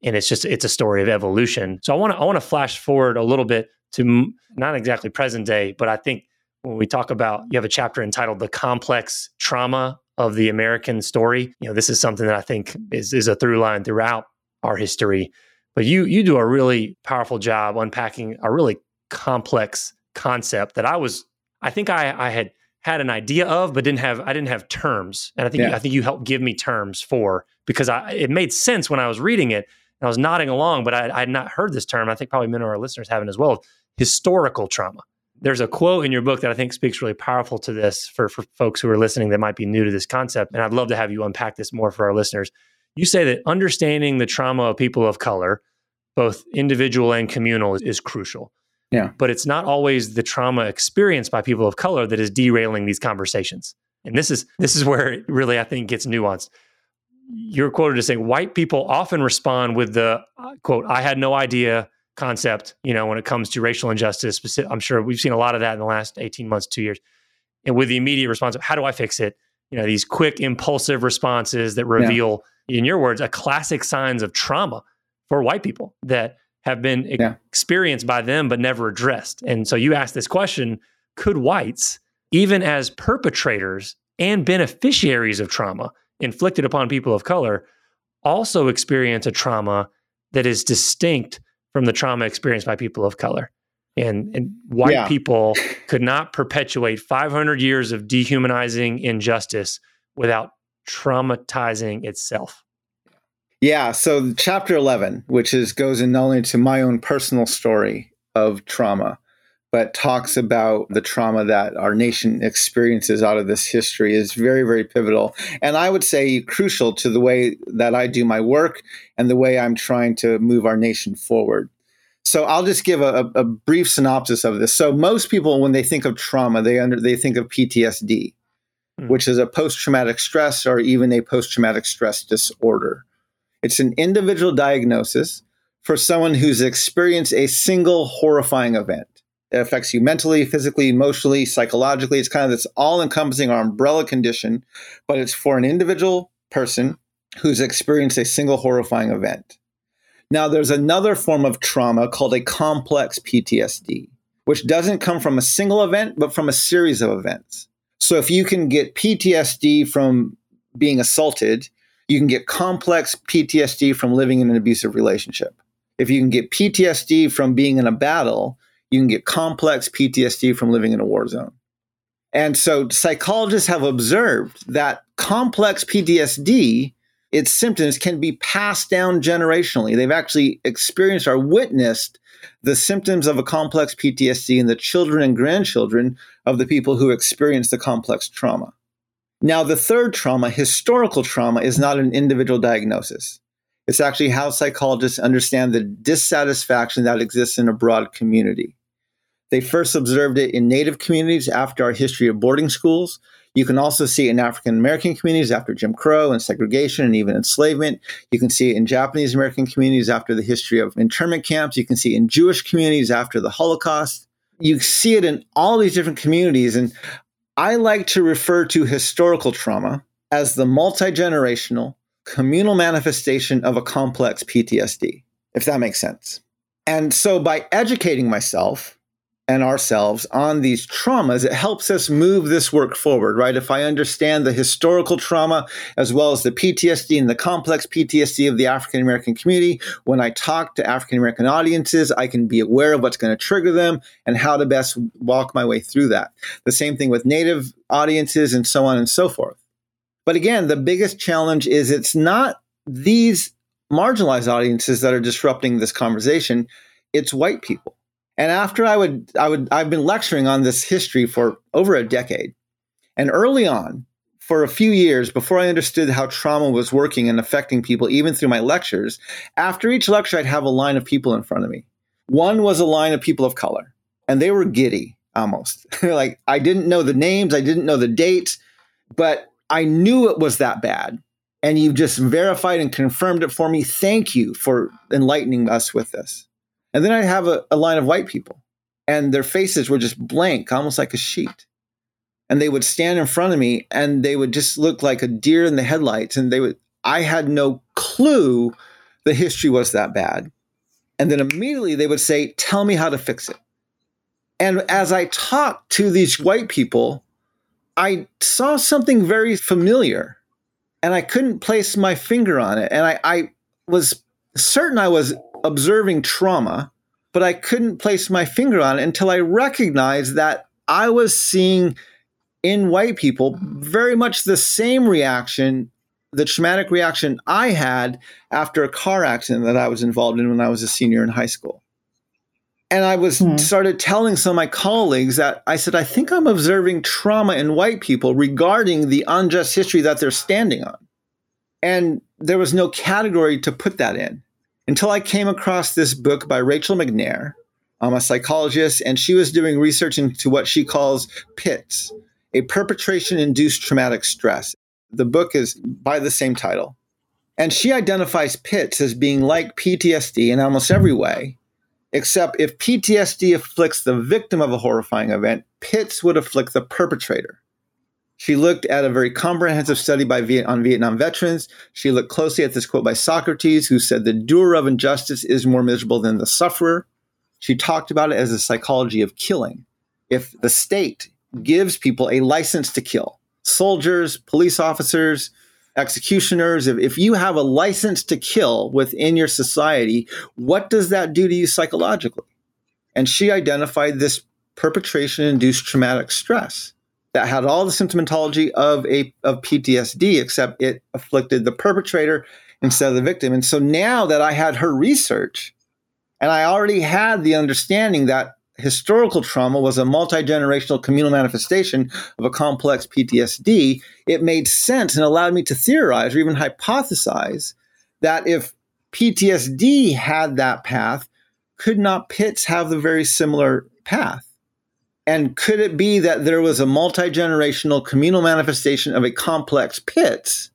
Speaker 4: And it's just, it's a story of evolution. So I want to, I want to flash forward a little bit to not exactly present day, but I think when we talk about you have a chapter entitled the complex trauma of the american story you know this is something that i think is, is a through line throughout our history but you you do a really powerful job unpacking a really complex concept that i was I think I, I had had an idea of, but didn't have I didn't have terms. And I think
Speaker 5: Yeah.
Speaker 4: I think you helped give me terms for because I it made sense when I was reading it and I was nodding along, but I, I had not heard this term. I think probably many of our listeners haven't as well. Historical trauma. There's a quote in your book that I think speaks really powerful to this for, for folks who are listening that might be new to this concept. And I'd love to have you unpack this more for our listeners. You say that understanding the trauma of people of color, both individual and communal, is, is crucial.
Speaker 5: Yeah.
Speaker 4: But it's not always the trauma experienced by people of color that is derailing these conversations. And this is this is where it really I think gets nuanced. You're quoted as saying white people often respond with the uh, quote, I had no idea concept, you know, when it comes to racial injustice. I'm sure we've seen a lot of that in the last 18 months, two years. And with the immediate response of how do I fix it? You know, these quick, impulsive responses that reveal, in your words, a classic signs of trauma for white people that have been
Speaker 5: Yeah.
Speaker 4: experienced by them but never addressed. And so you ask this question could whites, even as perpetrators and beneficiaries of trauma inflicted upon people of color, also experience a trauma that is distinct from the trauma experienced by people of color? And, and white
Speaker 5: Yeah.
Speaker 4: people could not perpetuate 500 years of dehumanizing injustice without traumatizing itself.
Speaker 5: Yeah. So chapter 11, which is goes in not only to my own personal story of trauma, but talks about the trauma that our nation experiences out of this history is very, very pivotal. And I would say crucial to the way that I do my work and the way I'm trying to move our nation forward. So I'll just give a, a- brief synopsis of this. So most people, when they think of trauma, they under they think of PTSD,
Speaker 4: Mm.
Speaker 5: which is a post-traumatic stress or even a post-traumatic stress disorder. It's an individual diagnosis for someone who's experienced a single horrifying event. It affects you mentally, physically, emotionally, psychologically. It's kind of this all encompassing or umbrella condition, but it's for an individual person who's experienced a single horrifying event. Now, there's another form of trauma called a complex PTSD, which doesn't come from a single event, but from a series of events. So if you can get PTSD from being assaulted, you can get complex PTSD from living in an abusive relationship. If you can get PTSD from being in a battle, you can get complex PTSD from living in a war zone. And so psychologists have observed that complex PTSD, its symptoms can be passed down generationally. They've actually experienced or witnessed the symptoms of a complex PTSD in the children and grandchildren of the people who experience the complex trauma. Now, the third trauma, historical trauma, is not an individual diagnosis. It's actually how psychologists understand the dissatisfaction that exists in a broad community. They first observed it in Native communities after our history of boarding schools. You can also see it in African American communities after Jim Crow and segregation and even enslavement. You can see it in Japanese American communities after the history of internment camps. You can see it in Jewish communities after the Holocaust. You see it in all these different communities. And I like to refer to historical trauma as the multi generational communal manifestation of a complex PTSD, if that makes sense. And so by educating myself and ourselves on these traumas, it helps us move this work forward, right? If I understand the historical trauma as well as the PTSD and the complex PTSD of the African American community, when I talk to African American audiences, I can be aware of what's going to trigger them and how to best walk my way through that. The same thing with Native audiences and so on and so forth. But again, the biggest challenge is it's not these marginalized audiences that are disrupting this conversation, it's white people. And after I would, I would, I've been lecturing on this history for over a decade. And early on, for a few years before I understood how trauma was working and affecting people, even through my lectures, after each lecture, I'd have a line of people in front of me. One was a line of people of color, and they were giddy almost. like I didn't know the names, I didn't know the dates, but I knew it was that bad. And you just verified and confirmed it for me. Thank you for enlightening us with this. And then I'd have a, a line of white people, and their faces were just blank, almost like a sheet. And they would stand in front of me and they would just look like a deer in the headlights. And they would, I had no clue the history was that bad. And then immediately they would say, Tell me how to fix it. And as I talked to these white people, I saw something very familiar and I couldn't place my finger on it. And I, I was certain I was observing trauma, but I couldn't place my finger on it until I recognized that I was seeing in white people very much the same reaction, the traumatic reaction I had after a car accident that I was involved in when I was a senior in high school. And I was hmm. started telling some of my colleagues that I said, I think I'm observing trauma in white people regarding the unjust history that they're standing on. And there was no category to put that in until I came across this book by Rachel MacNair. I'm a psychologist, and she was doing research into what she calls PITS, a perpetration induced traumatic stress. The book is by the same title. And she identifies PITS as being like PTSD in almost every way, except if PTSD afflicts the victim of a horrifying event, PITS would afflict the perpetrator. She looked at a very comprehensive study by Viet- on Vietnam veterans. She looked closely at this quote by Socrates, who said, The doer of injustice is more miserable than the sufferer. She talked about it as a psychology of killing. If the state gives people a license to kill, soldiers, police officers, executioners, if, if you have a license to kill within your society, what does that do to you psychologically? And she identified this perpetration induced traumatic stress that had all the symptomatology of a of PTSD, except it afflicted the perpetrator instead of the victim. And so now that I had her research, and I already had the understanding that historical trauma was a multi-generational communal manifestation of a complex PTSD, it made sense and allowed me to theorize or even hypothesize that if PTSD had that path, could not PITS have the very similar path? And could it be that there was a multi generational communal manifestation of a complex pit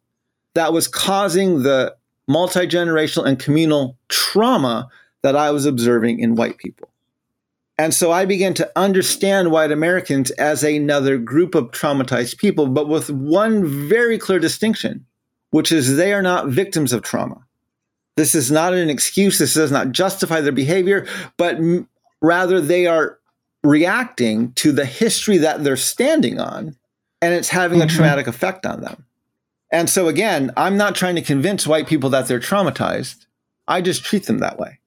Speaker 5: that was causing the multi generational and communal trauma that I was observing in white people? And so I began to understand white Americans as another group of traumatized people, but with one very clear distinction, which is they are not victims of trauma. This is not an excuse. This does not justify their behavior, but rather they are reacting to the history that they're standing on, and it's having mm-hmm. a traumatic effect on them. And so, again, I'm not trying to convince white people that they're traumatized. I just treat them that way.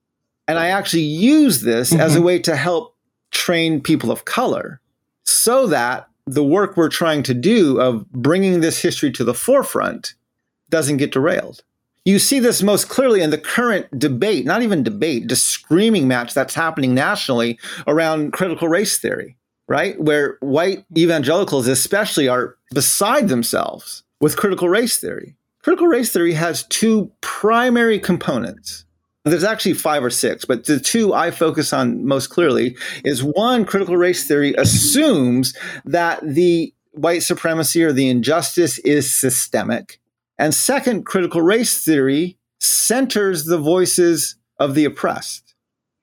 Speaker 5: And I actually use this mm-hmm. as a mm-hmm. way to help train people of color so that the work we're trying to do of bringing this history to the forefront doesn't get derailed. You see this most clearly in the current debate, not even debate, the screaming match that's happening nationally around critical race theory, right? Where white evangelicals, especially, are beside themselves with critical race theory. Critical race theory has two primary components. There's actually five or six, but the two I focus on most clearly is one, critical race theory assumes that the white supremacy or the injustice is systemic and second, critical race theory centers the voices of the oppressed.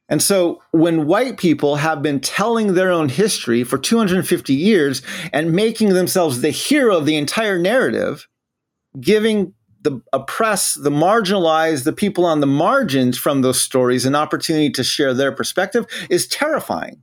Speaker 5: And so when white people have been telling their own history for 250 years and making themselves the hero of the entire narrative, giving the oppressed, the marginalized, the people on the margins from those stories an opportunity to share their perspective is terrifying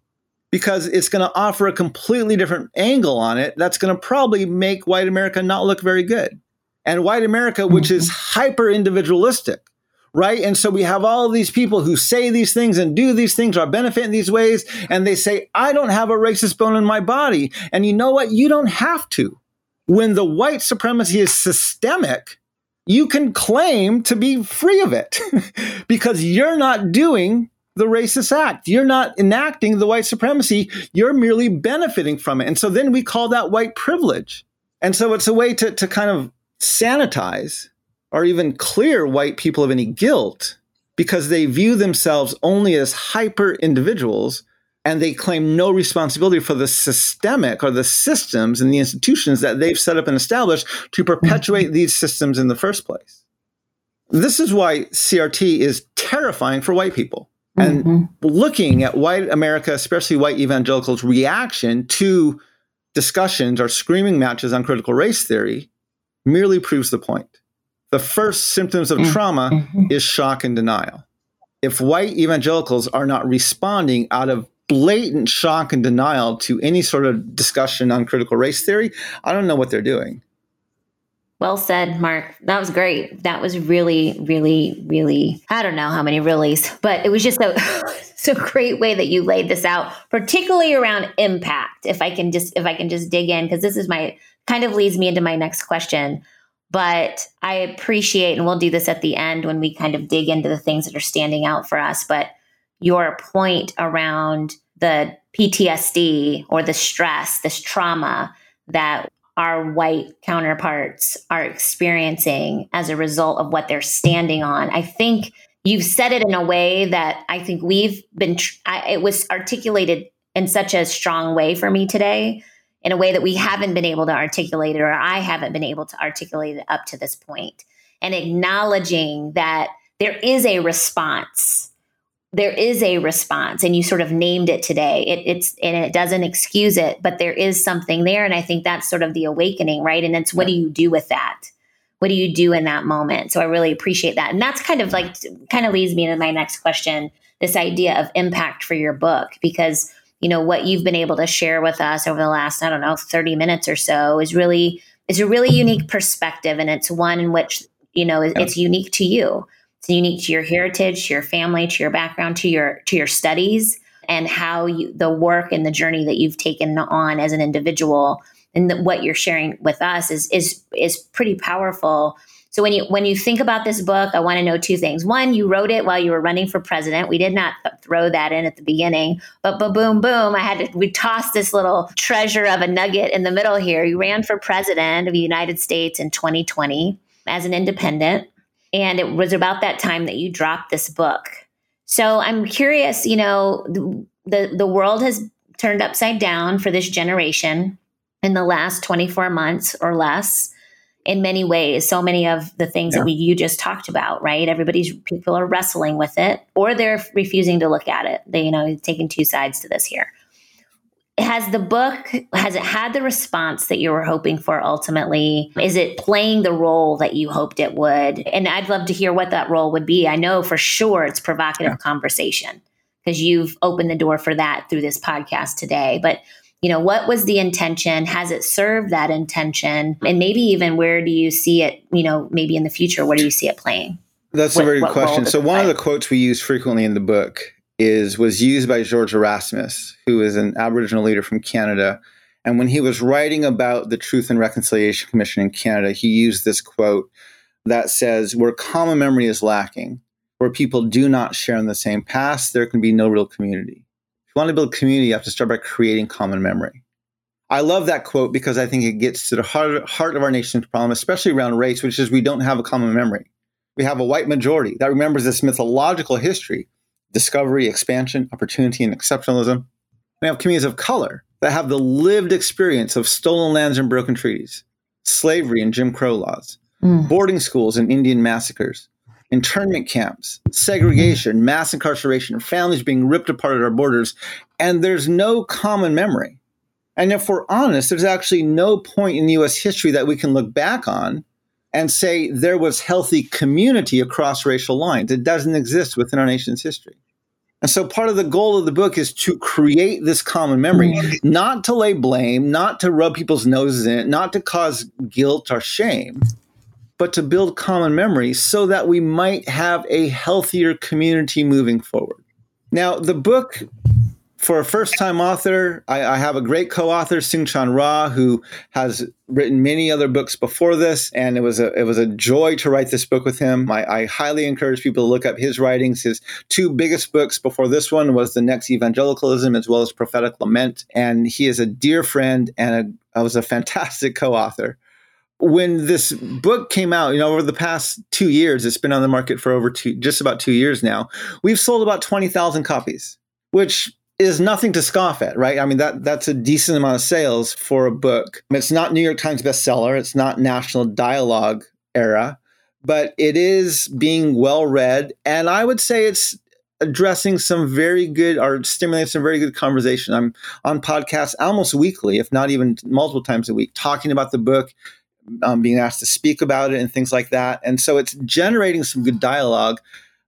Speaker 5: because it's going to offer a completely different angle on it that's going to probably make white America not look very good and white America, which is hyper individualistic, right? And so we have all these people who say these things and do these things or benefit in these ways. And they say, I don't have a racist bone in my body. And you know what? You don't have to. When the white supremacy is systemic, you can claim to be free of it because you're not doing the racist act. You're not enacting the white supremacy. You're merely benefiting from it. And so then we call that white privilege. And so it's a way to, to kind of sanitize or even clear white people of any guilt because they view themselves only as hyper individuals and they claim no responsibility for the systemic or the systems and the institutions that they've set up and established to perpetuate these systems in the first place. This is why CRT is terrifying for white people. And mm-hmm. looking at white America, especially white evangelicals' reaction to discussions or screaming matches on critical race theory merely proves the point. The first symptoms of mm. trauma mm-hmm. is shock and denial. If white evangelicals are not responding out of blatant shock and denial to any sort of discussion on critical race theory, I don't know what they're doing.
Speaker 3: Well said, Mark. That was great. That was really, really, really, I don't know how many reallys, but it was just so, it's a great way that you laid this out, particularly around impact. If I can just if I can just dig in because this is my kind of leads me into my next question. But I appreciate, and we'll do this at the end when we kind of dig into the things that are standing out for us. But your point around the PTSD or the stress, this trauma that our white counterparts are experiencing as a result of what they're standing on. I think you've said it in a way that I think we've been, I, it was articulated in such a strong way for me today, in a way that we haven't been able to articulate it, or I haven't been able to articulate it up to this point, and acknowledging that there is a response. There is a response and you sort of named it today. It, it's and it doesn't excuse it but there is something there and i think that's sort of the awakening right? And it's what do you do with that? What do you do in that moment? So i really appreciate that. And that's kind of like kind of leads me to my next question this idea of impact for your book because you know what you've been able to share with us over the last i don't know 30 minutes or so is really is a really mm-hmm. unique perspective and it's one in which you know it's unique to you. It's unique to your heritage, to your family, to your background, to your to your studies, and how you, the work and the journey that you've taken on as an individual, and the, what you're sharing with us is is is pretty powerful. So when you when you think about this book, I want to know two things. One, you wrote it while you were running for president. We did not th- throw that in at the beginning, but boom, boom, boom. I had to we tossed this little treasure of a nugget in the middle here. You ran for president of the United States in 2020 as an independent. And it was about that time that you dropped this book. So I'm curious, you know, the, the world has turned upside down for this generation in the last 24 months or less in many ways so many of the things yeah. that we you just talked about right? Everybody's people are wrestling with it or they're refusing to look at it. They you know taking two sides to this here. Has the book has it had the response that you were hoping for ultimately? Is it playing the role that you hoped it would? And i'd love to hear what that role would be. I know for sure it's provocative yeah. conversation because you've opened the door for that through this podcast today but you know what was the intention has it served that intention and maybe even where do you see it you know maybe in the future where do you see it playing
Speaker 5: that's what, a very good question so one play? of the quotes we use frequently in the book is was used by George Erasmus, who is an Aboriginal leader from Canada. And when he was writing about the Truth and Reconciliation Commission in Canada, he used this quote that says, Where common memory is lacking, where people do not share in the same past, there can be no real community. You want to build community, you have to start by creating common memory. I love that quote because I think it gets to the heart, heart of our nation's problem, especially around race, which is we don't have a common memory. We have a white majority that remembers this mythological history discovery, expansion, opportunity, and exceptionalism. We have communities of color that have the lived experience of stolen lands and broken treaties, slavery and Jim Crow laws, mm. boarding schools and Indian massacres, internment camps, segregation, mass incarceration, families being ripped apart at our borders, and there's no common memory. And if we're honest, there's actually no point in US history that we can look back on and say there was healthy community across racial lines. It doesn't exist within our nation's history. And so part of the goal of the book is to create this common memory, not to lay blame, not to rub people's noses in it, not to cause guilt or shame, but to build common memory so that we might have a healthier community moving forward. Now, the book for a first time author, I, I, have a great co author, Soong-Chan Rah, who has written many other books before this. And it was a, it was a joy to write this book with him. I, I highly encourage people to look up his writings. His two biggest books before this one was The Next Evangelicalism as well as Prophetic Lament. And he is a dear friend and a, was a fantastic co author when this book came out, you know, over the past two years, it's been on the market for over two, just about two years now. We've sold about 20,000 copies, which is nothing to scoff at, right? I mean, that that's a decent amount of sales for a book. It's not New York Times bestseller. It's not national dialogue era, but it is being well read, and I would say it's addressing some very good or stimulating some very good conversation. I'm on podcasts almost weekly, if not even multiple times a week, talking about the book, um, being asked to speak about it, and things like that. And so it's generating some good dialogue,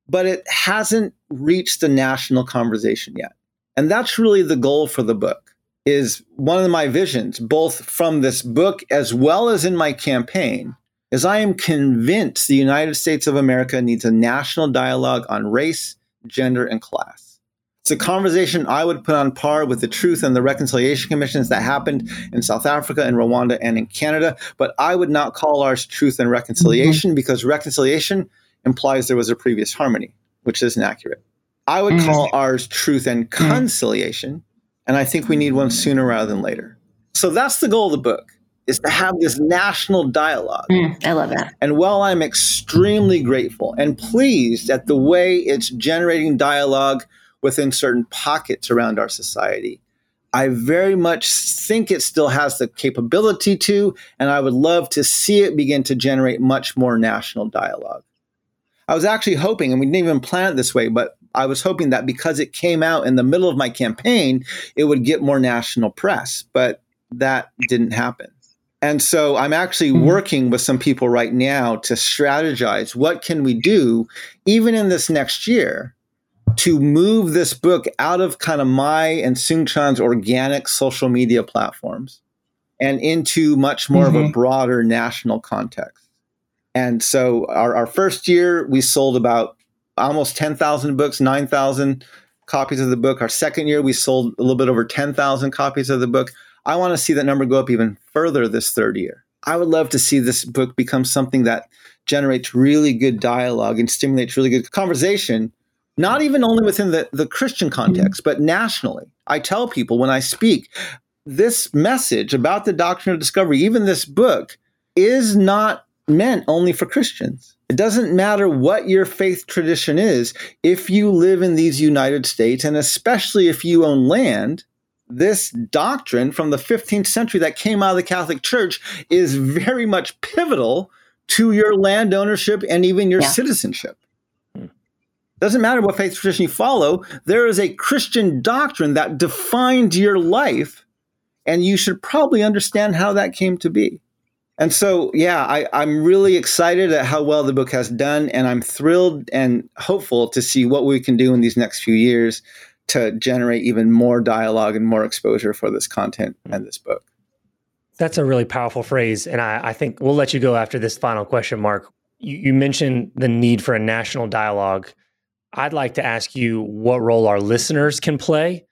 Speaker 5: but it hasn't reached the national conversation yet. And that's really the goal for the book is one of my visions, both from this book as well as in my campaign, is I am convinced the United States of America needs a national dialogue on race, gender, and class. It's a conversation I would put on par with the Truth and the Reconciliation Commissions that happened in South Africa, in Rwanda, and in Canada. But I would not call ours Truth and Reconciliation mm-hmm. because reconciliation implies there was a previous harmony, which isn't accurate. I would mm-hmm. call ours Truth and mm-hmm. Conciliation, and I think we need one sooner rather than later. So that's the goal of the book is to have this national dialogue.
Speaker 3: Mm, I love that.
Speaker 5: And while I'm extremely grateful and pleased at the way it's generating dialogue within certain pockets around our society. I very much think it still has the capability to, and I would love to see it begin to generate much more national dialogue. I was actually hoping, and we didn't even plan it this way, but I was hoping that because it came out in the middle of my campaign, it would get more national press, but that didn't happen. And so I'm actually mm-hmm. working with some people right now to strategize what can we do even in this next year to move this book out of kind of my and Soong-Chan's organic social media platforms and into much more mm-hmm. of a mm-hmm. broader national context. And so our, our first year, we sold about almost 10,000 books, 9,000 copies of the book. Our second year, we sold a little bit over 10,000 copies of the book. I want to see that number go up even further this third year. I would love to see this book become something that generates really good dialogue and stimulates really good conversation not even only within the, the Christian context, but nationally. I tell people when I speak, this message about the doctrine of discovery, even this book, is not meant only for Christians. It doesn't matter what your faith tradition is. If you live in these United States, and especially if you own land, this doctrine from the 15th century that came out of the Catholic Church is very much pivotal to your land ownership and even your yeah. citizenship. Doesn't matter what faith tradition you follow, there is a Christian doctrine that defined your life, and you should probably understand how that came to be. And so, yeah, I, I'm really excited at how well the book has done, and I'm thrilled and hopeful to see what we can do in these next few years to generate even more dialogue and more exposure for this content and this book.
Speaker 4: That's a really powerful phrase. And I, I think we'll let you go after this final question, Mark. You, you mentioned the need for a national dialogue I'd like to ask you what role our listeners can play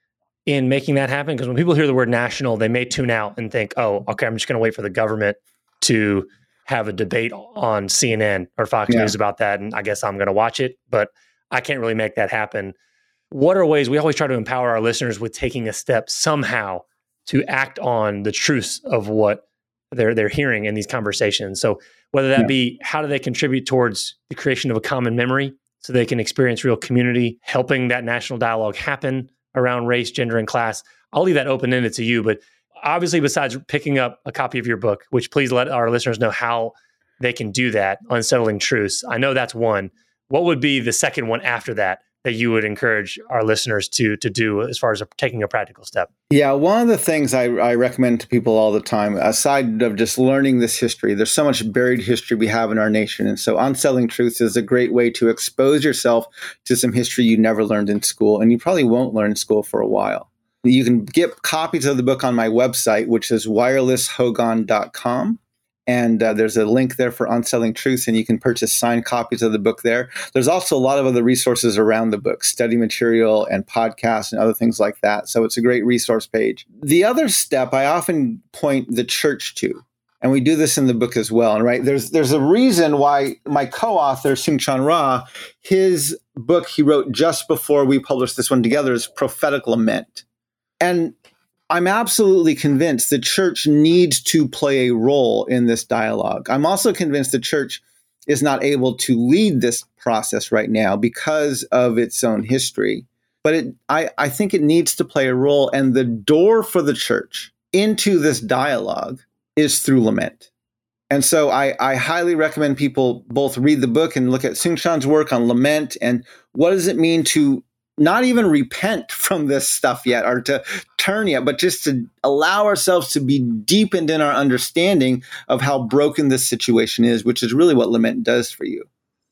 Speaker 4: in making that happen. Because when people hear the word national, they may tune out and think, oh, okay, I'm just going to wait for the government to have a debate on CNN or Fox yeah. News about that. And I guess I'm going to watch it, but I can't really make that happen. What are ways we always try to empower our listeners with taking a step somehow to act on the truths of what they're they're hearing in these conversations. So whether that yeah. be how do they contribute towards the creation of a common memory so they can experience real community, helping that national dialogue happen around race, gender, and class. I'll leave that open ended to you, but obviously, besides picking up a copy of your book, which please let our listeners know how they can do that, Unsettling Truths. I know that's one. What would be the second one after that that you would encourage our listeners to to do as far as a, taking a practical step?
Speaker 5: Yeah, one of the things I, I recommend to people all the time, aside of just learning this history, there's so much buried history we have in our nation, and so unsettling truths is a great way to expose yourself to some history you never learned in school, and you probably won't learn in school for a while. You can get copies of the book on my website, which is wirelesshogan.com. And uh, there's a link there for Unsettling Truths, and you can purchase signed copies of the book there. There's also a lot of other resources around the book, study material and podcasts and other things like that. So it's a great resource page. The other step I often point the church to, and we do this in the book as well. And right there's there's a reason why my co-author Soong-Chan Rah, his book he wrote just before we published this one together is Prophetic Lament. And I'm absolutely convinced the church needs to play a role in this dialogue. I'm also convinced the church is not able to lead this process right now because of its own history. But it, I, I think it needs to play a role. And the door for the church into this dialogue is through lament. And so I, I highly recommend people both read the book and look at Soong-Chan's work on lament and what does it mean to not even repent from this stuff yet or to turn yet, but just to allow ourselves to be deepened in our understanding of how broken this situation is, which is really what lament does for you.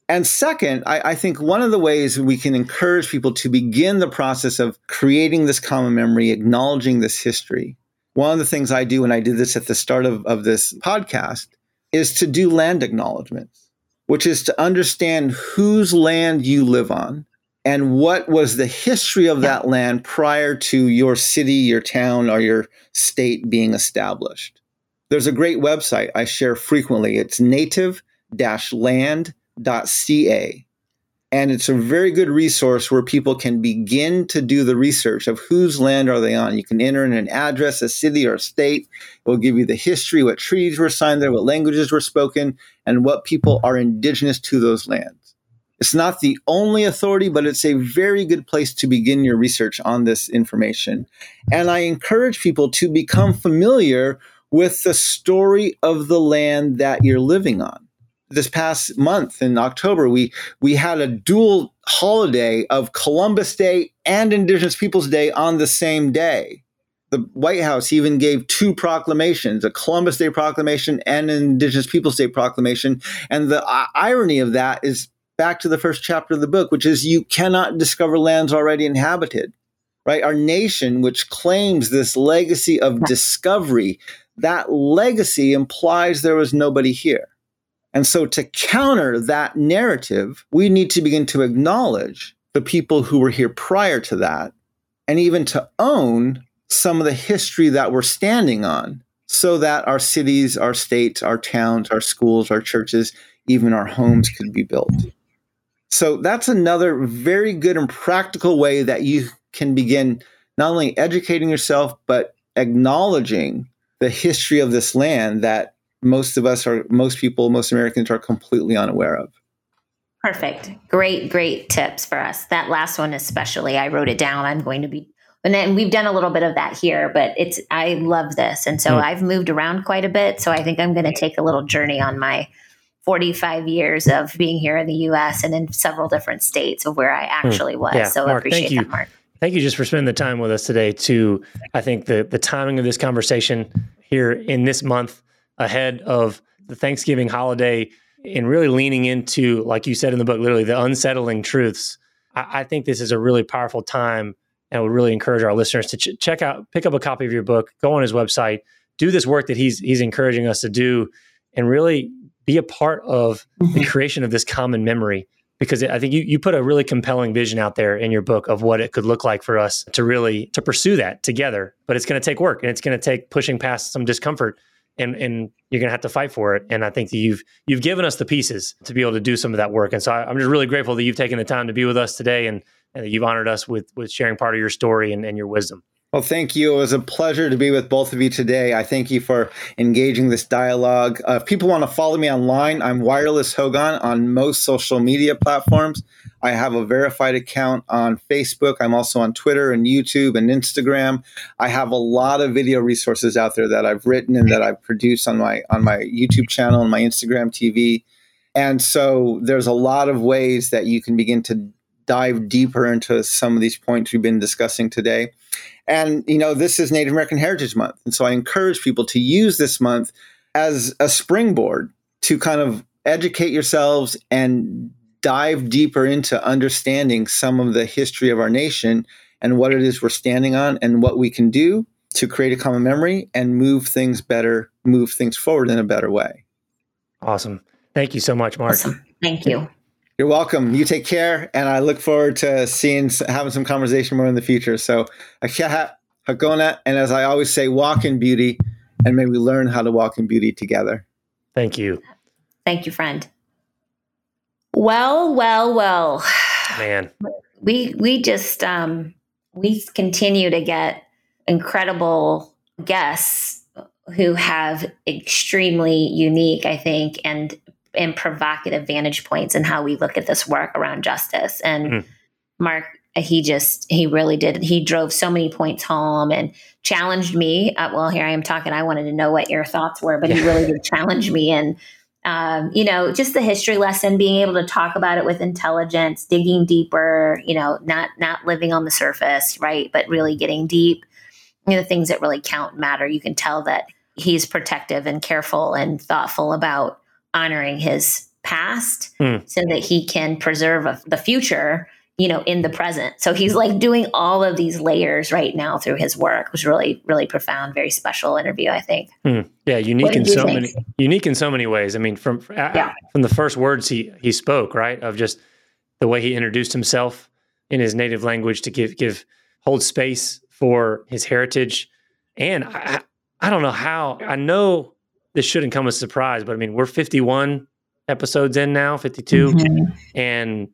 Speaker 5: And second, I, I, think one of the ways we can encourage people to begin the process of creating this common memory, acknowledging this history. One of the things I do, and I did this at the start of, of this podcast, is to do land acknowledgments, which is to understand whose land you live on and what was the history of that land prior to your city, your town, or your state being established. There's a great website I share frequently. It's native land.ca. And it's a very good resource where people can begin to do the research of whose land are they on. You can enter in an address, a city or a state. It will give you the history, what treaties were signed there, what languages were spoken, and what people are indigenous to those lands. It's not the only authority, but it's a very good place to begin your research on this information. And I encourage people to become familiar with the story of the land that you're living on this past month in October, we we had a dual holiday of Columbus Day and Indigenous Peoples Day on the same day. The White House even gave two proclamations, a Columbus Day proclamation and an Indigenous Peoples Day proclamation. And the uh, irony of that is back to the first chapter of the book, which is you cannot discover lands already inhabited. Right? Our nation, which claims this legacy of discovery, that legacy implies there was nobody here. And so, to counter that narrative, we need to begin to acknowledge the people who were here prior to that, and even to own some of the history that we're standing on so that our cities, our states, our towns, our schools, our churches, even our homes could be built. So, that's another very good and practical way that you can begin not only educating yourself, but acknowledging the history of this land that most of us are, most people, most Americans are completely unaware of.
Speaker 3: Perfect. Great, great tips for us. That last one, especially, I wrote it down. I'm going to be, and then we've done a little bit of that here, but it's, I love this. And so mm. I've moved around quite a bit. So I think I'm going to take a little journey on my 45 years of being here in the US and in several different states of where I hmm. actually was. Yeah. So I appreciate
Speaker 4: thank
Speaker 3: that, Mark.
Speaker 4: Thank you just for spending the time with us today to I think the the timing of this conversation here in this month ahead of the Thanksgiving holiday and really leaning into, like you said in the book, literally the unsettling truths. I, I think this is a really powerful time and I would really encourage our listeners to ch- check out, pick up a copy of your book, go on his website, do this work that he's he's encouraging us to do, and really be a part of the mm-hmm. creation of this common memory. Because I think you, you put a really compelling vision out there in your book of what it could look like for us to really to pursue that together. But it's going to take work and it's going to take pushing past some discomfort and and you're going to have to fight for it. And I think that you've you've given us the pieces to be able to do some of that work. And so I, am just really grateful that you've taken the time to be with us today and, and that you've honored us with with sharing part of your story and, and your wisdom.
Speaker 5: Well, thank you. It was a pleasure to be with both of you today. I thank you for engaging this dialogue. Uh, if people want to follow me online, I'm Wireless Hogan on most social media platforms. I have a verified account on Facebook. I'm also on Twitter and YouTube and Instagram. I have a lot of video resources out there that I've written and that I've produced on my on my YouTube channel and my Instagram TV. And so there's a lot of ways that you can begin to dive deeper into some of these points we've been discussing today. And you know, this is Native American Heritage Month. And so I encourage people to use this month as a springboard to kind of educate yourselves and dive deeper into understanding some of the history of our nation and what it is we're standing on and what we can do to create a common memory and move things better, move things forward in a better way.
Speaker 4: Awesome. Thank you so much, Mark.
Speaker 3: Awesome. Thank you.
Speaker 5: You're welcome. You take care, and I look forward to seeing having some conversation more in the future. So, Akahat, Hakona, and as I always say, walk in beauty, and may we learn how to walk in beauty together.
Speaker 4: Thank you.
Speaker 3: Thank you, friend. Well, well, well.
Speaker 4: Man.
Speaker 3: We we just um we continue to get incredible guests who have extremely unique, I think, and and provocative vantage points in how we look at this work around justice. And mm. Mark, he just he really did. He drove so many points home and challenged me. Uh, well, here I am talking. I wanted to know what your thoughts were, but he really did challenge me and um, you know, just the history lesson, being able to talk about it with intelligence, digging deeper, you know, not not living on the surface, right, but really getting deep. You know, the things that really count matter. You can tell that he's protective and careful and thoughtful about honoring his past mm. so that he can preserve the future you know, in the present. So he's like doing all of these layers right now through his work. It was really, really profound, very special interview, I think.
Speaker 4: Mm, yeah, unique in so think? many unique in so many ways. I mean, from yeah. from the first words he he spoke, right, of just the way he introduced himself, in his native language to give give hold space for his heritage. And I, I don't know how. I know this shouldn't come as a surprise, but I mean, we're 51 episodes in now, 52,
Speaker 3: Mhm.
Speaker 4: and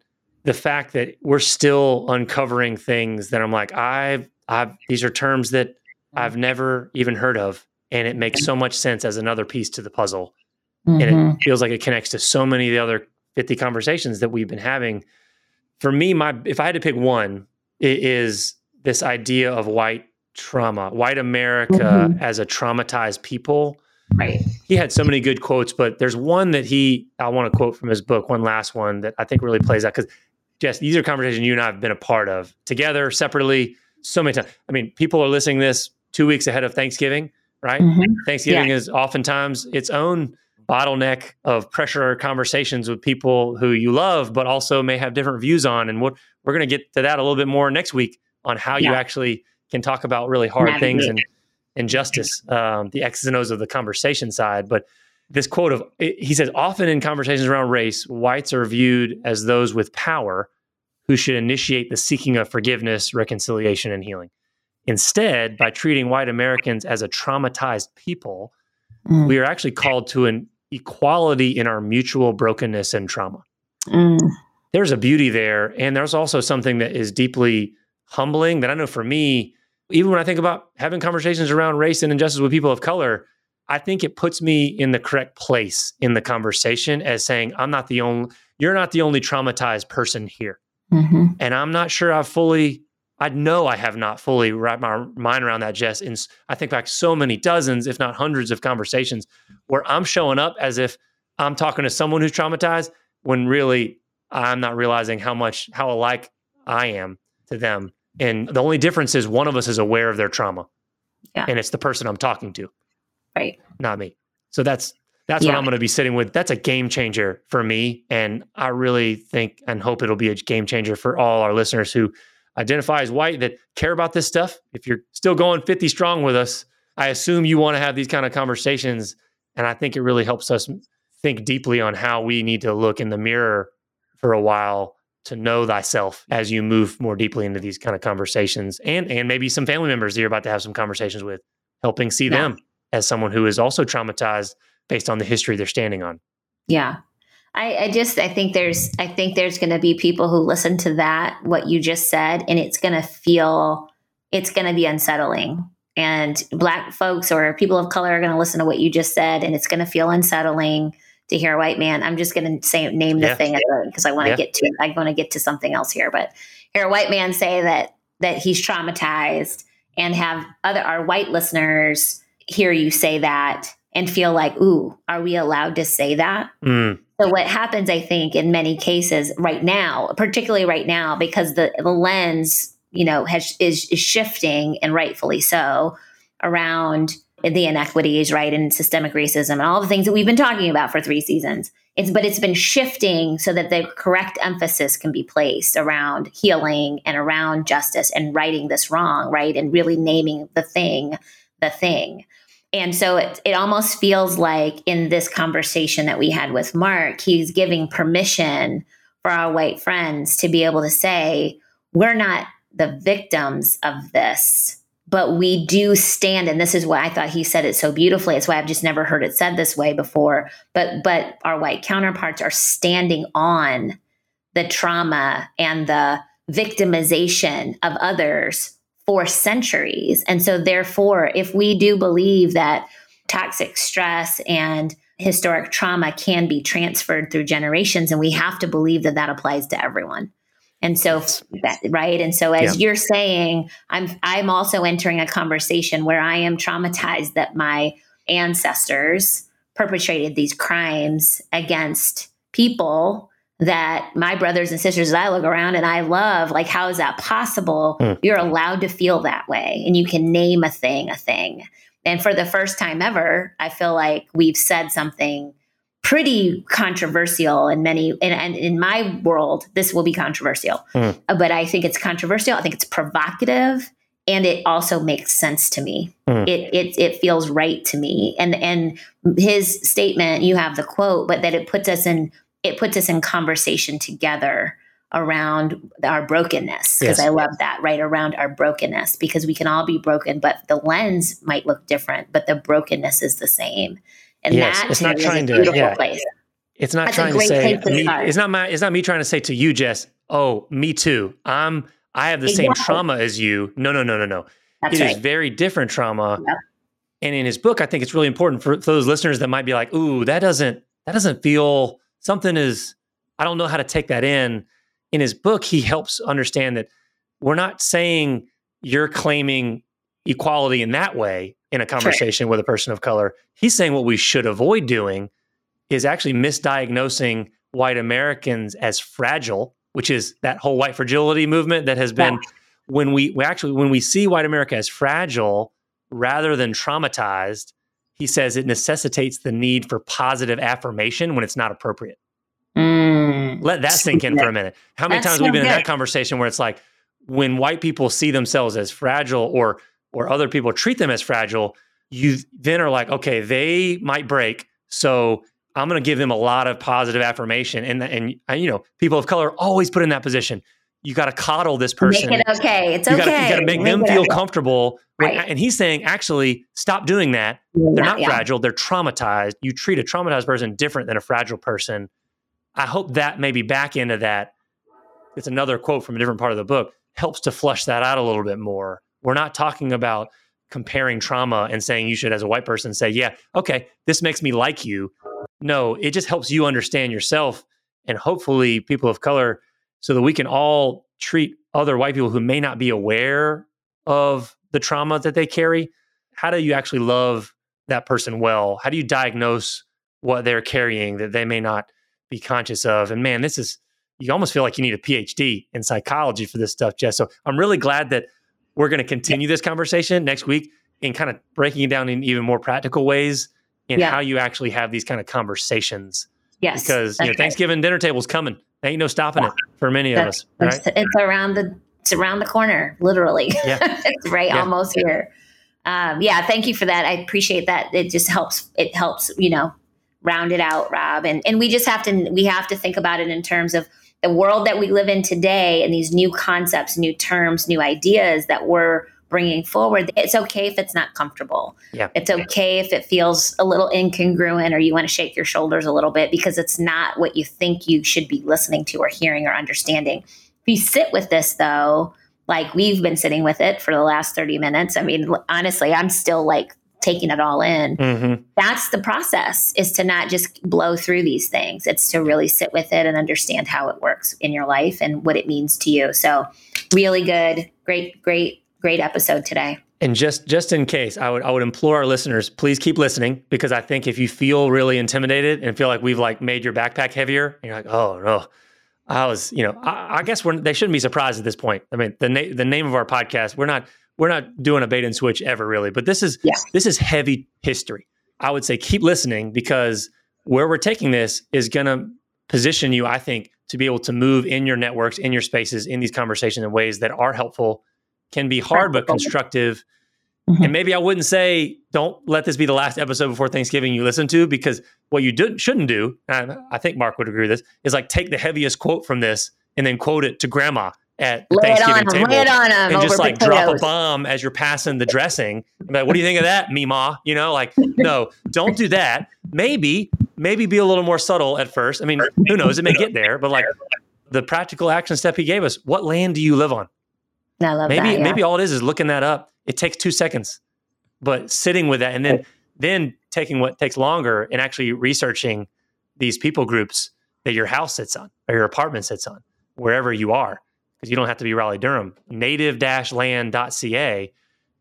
Speaker 4: the fact that we're still uncovering things that I'm like, I've, I've, these are terms that I've never even heard of, and it makes so much sense as another piece to the puzzle, and
Speaker 3: Mhm.
Speaker 4: it feels like it connects to so many of the other 50 conversations that we've been having. For me, my if I had to pick one, it is this idea of white trauma, white America
Speaker 3: Mhm.
Speaker 4: as a traumatized people
Speaker 3: Right.
Speaker 4: he had so many good quotes, but there's one that he I want to quote from his book, one last one that I think really plays out because Jes, these are conversations you and I have been a part of together, separately, so many times. I mean, people are listening to this two weeks ahead of Thanksgiving, right?
Speaker 3: Mhm.
Speaker 4: Thanksgiving is oftentimes its own bottleneck of pressure conversations with people who you love, but also may have different views on. And what we're going to get to that a little bit more next week on how you actually can talk about really hard
Speaker 3: Navigate.
Speaker 4: things and injustice, um, the X's and O's of the conversation side. But this quote of he says, often in conversations around race, whites are viewed as those with power who should initiate the seeking of forgiveness, reconciliation, and healing. Instead, by treating white Americans as a traumatized people,
Speaker 3: Mm.
Speaker 4: we are actually called to an equality in our mutual brokenness and trauma.
Speaker 3: Mm.
Speaker 4: There's a beauty there. And there's also something that is deeply humbling that I know for me, even when I think about having conversations around race and injustice with people of color, I think it puts me in the correct place in the conversation as saying, I'm not the only, you're not the only traumatized person here.
Speaker 3: Mhm.
Speaker 4: And I'm not sure I've fully, I know I have not fully wrapped my mind around that, Jes. And I think back so many dozens, if not hundreds of conversations where I'm showing up as if I'm talking to someone who's traumatized when really I'm not realizing how much, how alike I am to them. And the only difference is one of us is aware of their trauma.
Speaker 3: Yeah.
Speaker 4: And it's the person I'm talking to,
Speaker 3: Right.
Speaker 4: not me. So that's, that's what I'm going to be sitting with. That's a game changer for me. And I really think and hope it'll be a game changer for all our listeners who identify as white that care about this stuff. If you're still going 50 strong with us, I assume you want to have these kind of conversations. And I think it really helps us think deeply on how we need to look in the mirror for a while to know thyself as you move more deeply into these kind of conversations and and maybe some family members that you're about to have some conversations with helping see
Speaker 3: Yeah.
Speaker 4: them as someone who is also traumatized based on the history they're standing on
Speaker 3: Yeah. I, I just I think there's I think there's gonna be people who listen to that, what you just said, and it's gonna feel it's gonna be unsettling. And black folks or people of color are gonna listen to what you just said and it's gonna feel unsettling to hear a white man. I'm just gonna say name the
Speaker 4: Yeah.
Speaker 3: thing because I want to
Speaker 4: Yeah.
Speaker 3: get to I want to get to something else here. But hear a white man say that that he's traumatized and have other our white listeners hear you say that and feel like, ooh, are we allowed to say that?
Speaker 4: Mm,
Speaker 3: So what happens, I think, in many cases right now, particularly right now, because the, the lens, you know, has is, is shifting and rightfully so around the inequities, right, and systemic racism and all the things that we've been talking about for three seasons. It's but it's been shifting so that the correct emphasis can be placed around healing and around justice and righting this wrong, right, and really naming the thing, the thing. And so it, it almost feels like in this conversation that we had with Mark, he's giving permission for our white friends to be able to say, we're not the victims of this, but we do stand. And this is why I thought he said it so beautifully. It's why I've just never heard it said this way before. But but our white counterparts are standing on the trauma and the victimization of others for centuries. And so, therefore, if we do believe that toxic stress and historic trauma can be transferred through generations, and we have to believe that that applies to everyone. And so, that, right. And so, as you're saying, I'm I'm also entering a conversation where I am traumatized that my ancestors perpetrated these crimes against people that my brothers and sisters that I look around and I love, like, how is that possible?
Speaker 4: Mm.
Speaker 3: You're allowed to feel that way and you can name a thing a thing. And for the first time ever, I feel like we've said something pretty controversial in many, and, and in my world, this will be controversial.
Speaker 4: Mm.
Speaker 3: But I think it's controversial. I think it's provocative. And it also makes sense to me.
Speaker 4: Mm.
Speaker 3: It, it it feels right to me. And and his statement, you have the quote, but that it puts us in it puts us in conversation together around our brokenness because
Speaker 4: Yes.
Speaker 3: I love that right around our brokenness because we can all be broken, but the lens might look different, but the brokenness is the same. And
Speaker 4: Yes,
Speaker 3: that
Speaker 4: it's not
Speaker 3: is
Speaker 4: trying to-
Speaker 3: beautiful
Speaker 4: yeah.
Speaker 3: place.
Speaker 4: It's not
Speaker 3: That's
Speaker 4: trying to say
Speaker 3: to
Speaker 4: me, it's not my it's not me trying to say to you, Jes, oh, me too. I'm I have the same trauma as you. No, no, no, no, no.
Speaker 3: That's
Speaker 4: It is
Speaker 3: right.
Speaker 4: very different trauma.
Speaker 3: Yep.
Speaker 4: And in his book, I think it's really important for, for those listeners that might be like, ooh, that doesn't that doesn't feel something is I don't know how to take that in. In his book, he helps understand that we're not saying you're claiming equality in that way in a conversation with a person of color. He's saying what we should avoid doing is actually misdiagnosing white Americans as fragile, which is that whole white fragility movement that has been when we, we actually when we see white America as fragile rather than traumatized, he says it necessitates the need for positive affirmation when it's not appropriate.
Speaker 3: Mm.
Speaker 4: Let that sink in for a minute. How many
Speaker 3: That's
Speaker 4: times
Speaker 3: so
Speaker 4: we've been in that conversation where it's like when white people see themselves as fragile or or other people treat them as fragile, you then are like, okay, they might break, so I'm going to give them a lot of positive affirmation. And and uh, you know, people of color always put in that position. You got to coddle this person.
Speaker 3: Make it okay. It's
Speaker 4: you
Speaker 3: okay.
Speaker 4: gotta, you gotta make, them feel
Speaker 3: okay.
Speaker 4: comfortable. When,
Speaker 3: Right.
Speaker 4: And he's saying, actually, stop doing that. They're not
Speaker 3: Yeah.
Speaker 4: fragile. They're traumatized. You treat a traumatized person different than a fragile person. I hope that maybe back into that. It's another quote from a different part of the book. Helps to flush that out a little bit more. We're not talking about comparing trauma and saying you should, as a white person, say, "Yeah, okay, this makes me like you." No, it just helps you understand yourself, and hopefully, people of color, so that we can all treat other white people who may not be aware of the trauma that they carry. How do you actually love that person well? How do you diagnose what they're carrying that they may not be conscious of? And man, this is, you almost feel like you need a PhD in psychology for this stuff, Jes. So I'm really glad that we're going to continue this conversation next week in kind of breaking it down in even more practical ways in
Speaker 3: Yeah.
Speaker 4: how you actually have these kind of conversations.
Speaker 3: Yes.
Speaker 4: Because you know,
Speaker 3: that's.
Speaker 4: Thanksgiving dinner table's coming. There ain't no stopping it for many of us, right?
Speaker 3: It's, it's around the it's around the corner, literally.
Speaker 4: Yeah.
Speaker 3: it's right
Speaker 4: Yeah.
Speaker 3: almost here. Um, yeah, thank you for that. I appreciate that. It just helps. It helps, you know, round it out, Rob. And and we just have to we have to think about it in terms of the world that we live in today and these new concepts, new terms, new ideas that we're bringing forward. It's okay if it's not comfortable.
Speaker 4: Yeah.
Speaker 3: It's okay if it feels a little incongruent or you want to shake your shoulders a little bit because it's not what you think you should be listening to or hearing or understanding. If you sit with this though, like we've been sitting with it for the last 30 minutes. I mean, honestly, I'm still like taking it all in.
Speaker 4: Mm-hmm.
Speaker 3: That's the process is to not just blow through these things. It's to really sit with it and understand how it works in your life and what it means to you. So really good, great, great, great episode today.
Speaker 4: And just just in case, I would I would implore our listeners, please keep listening because I think if you feel really intimidated and feel like we've like made your backpack heavier, and you're like, oh no, I was, you know, I, I guess we're they shouldn't be surprised at this point. I mean, the na- the name of our podcast, we're not we're not doing a bait and switch ever really, but this is
Speaker 3: Yeah.
Speaker 4: this is heavy history. I would say keep listening because where we're taking this is going to position you, I think, to be able to move in your networks, in your spaces, in these conversations in ways that are helpful, can be hard but constructive.
Speaker 3: Mhm.
Speaker 4: And maybe I wouldn't say don't let this be the last episode before Thanksgiving you listen to because what you do, shouldn't do, and I, I think Mark would agree with this, is like take the heaviest quote from this and then quote it to grandma at the
Speaker 3: Lay on
Speaker 4: Thanksgiving
Speaker 3: them,
Speaker 4: table
Speaker 3: lay it on them
Speaker 4: and just like drop a bomb as you're passing the dressing. Like, what do you think of that, Mima? You know, like, no, don't do that. Maybe, maybe be a little more subtle at first. I mean, who knows? It may get there, but like the practical action step he gave us. What land do you live on?
Speaker 3: I love
Speaker 4: Maybe,
Speaker 3: that. yeah.
Speaker 4: maybe all it is is looking that up. It takes two seconds, but sitting with that and then then taking what takes longer and actually researching these people groups that your house sits on or your apartment sits on, wherever you are, because you don't have to be Raleigh Durham. Native-land.ca.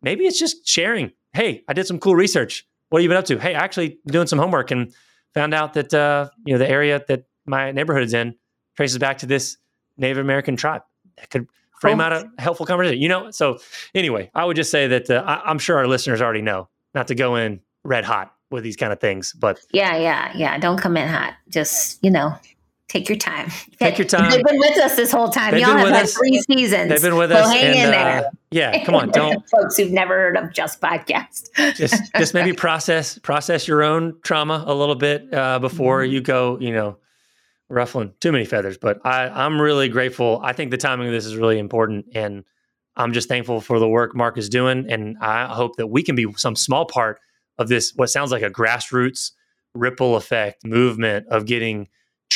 Speaker 4: Maybe it's just sharing. Hey, I did some cool research. What have you been up to? Hey, actually doing some homework and found out that uh, you know the area that my neighborhood is in traces back to this Native American tribe. That could frame
Speaker 3: Cool.
Speaker 4: out a helpful conversation. You know, so anyway, I would just say that uh, I, I'm sure our listeners already know not to go in red hot with these kind of things, but
Speaker 3: Yeah, yeah, yeah. Don't come in hot. Just, you know, take your time.
Speaker 4: Take your time.
Speaker 3: They've been with us this whole time.
Speaker 4: They've
Speaker 3: Y'all have had
Speaker 4: us.
Speaker 3: three seasons.
Speaker 4: they've been with
Speaker 3: So
Speaker 4: us.
Speaker 3: hang in there.
Speaker 4: uh, yeah, come on, don't
Speaker 3: Folks who've never heard of Just Podcast.
Speaker 4: just just maybe process process your own trauma a little bit uh, before
Speaker 3: Mm-hmm.
Speaker 4: you go. You know, ruffling too many feathers, but I, I'm really grateful. I think the timing of this is really important. And I'm just thankful for the work Mark is doing. And I hope that we can be some small part of this, what sounds like a grassroots ripple effect movement of getting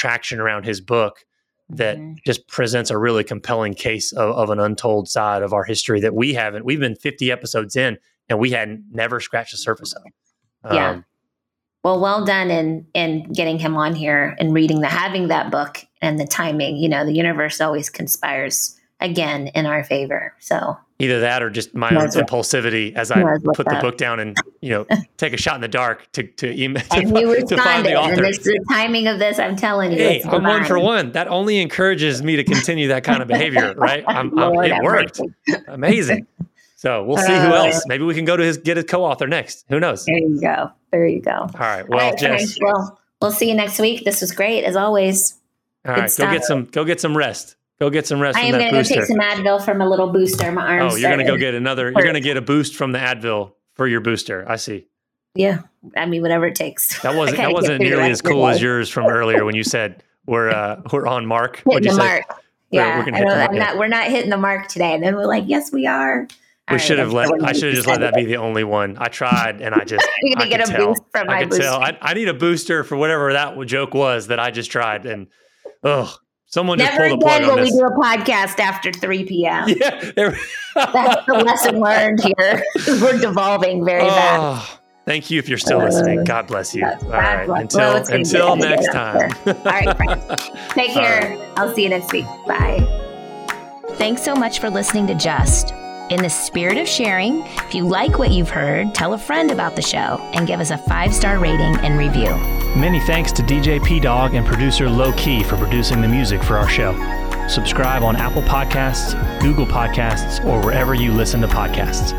Speaker 4: traction around his book that mm-hmm. just presents a really compelling case of, of, an untold side of our history that we haven't. We've been 50 episodes in and we had never scratched the surface of.
Speaker 3: Um, yeah. Well, well done in in getting him on here and reading the having that book and the timing. You know, the universe always conspires again in our favor. So
Speaker 4: either that or just my own impulsivity as I put the book down and you know take a shot in the dark to to email
Speaker 3: and to, you to find the author. And the timing of this. I'm telling you,
Speaker 4: hey, I'm one for one. That only encourages me to continue that kind of behavior, right? I'm, I'm, it worked. Amazing. So we'll see uh, who else. Maybe we can go to his get his co-author next. Who knows?
Speaker 3: There you go. There you go. All
Speaker 4: right. Well, All right, Jes.
Speaker 3: Well, we'll see you next week. This was great as always.
Speaker 4: All right. Go get some. Go get some rest. Go get some rest. I am
Speaker 3: going to go take some Advil from a little booster. My arms.
Speaker 4: Oh, you're going to go get another. You're going to get a boost from the Advil for your booster. I see.
Speaker 3: Yeah, I mean whatever it takes.
Speaker 4: That wasn't that wasn't nearly as cool as yours from earlier when you said we're uh, we're on mark.
Speaker 3: Hitting the mark. Yeah, we're, we're, mark. Not, we're not hitting the mark today. And then we're like, yes, we are.
Speaker 4: we should have let. I should have just let that be the only one. I tried, and I just. You're gonna get a tell. boost from I my booster. tell. I, I, need a booster for whatever that joke was that I just tried, and oh, Someone just Never pulled a plug again will we
Speaker 3: do a podcast after 3 p.m. Yeah, that's the lesson learned here. We're devolving very oh, fast.
Speaker 4: Thank you if you're still uh, listening. God bless you. All right. Until, well, until next time.
Speaker 3: All right, friends. Take care. Right. I'll see you next week. Bye.
Speaker 1: Thanks so much for listening to Just. In the spirit of sharing, if you like what you've heard, tell a friend about the show and give us a five star rating and review.
Speaker 2: Many thanks to DJ Pdogg and producer Lo Key for producing the music for our show. Subscribe on Apple Podcasts, Google Podcasts, or wherever you listen to podcasts.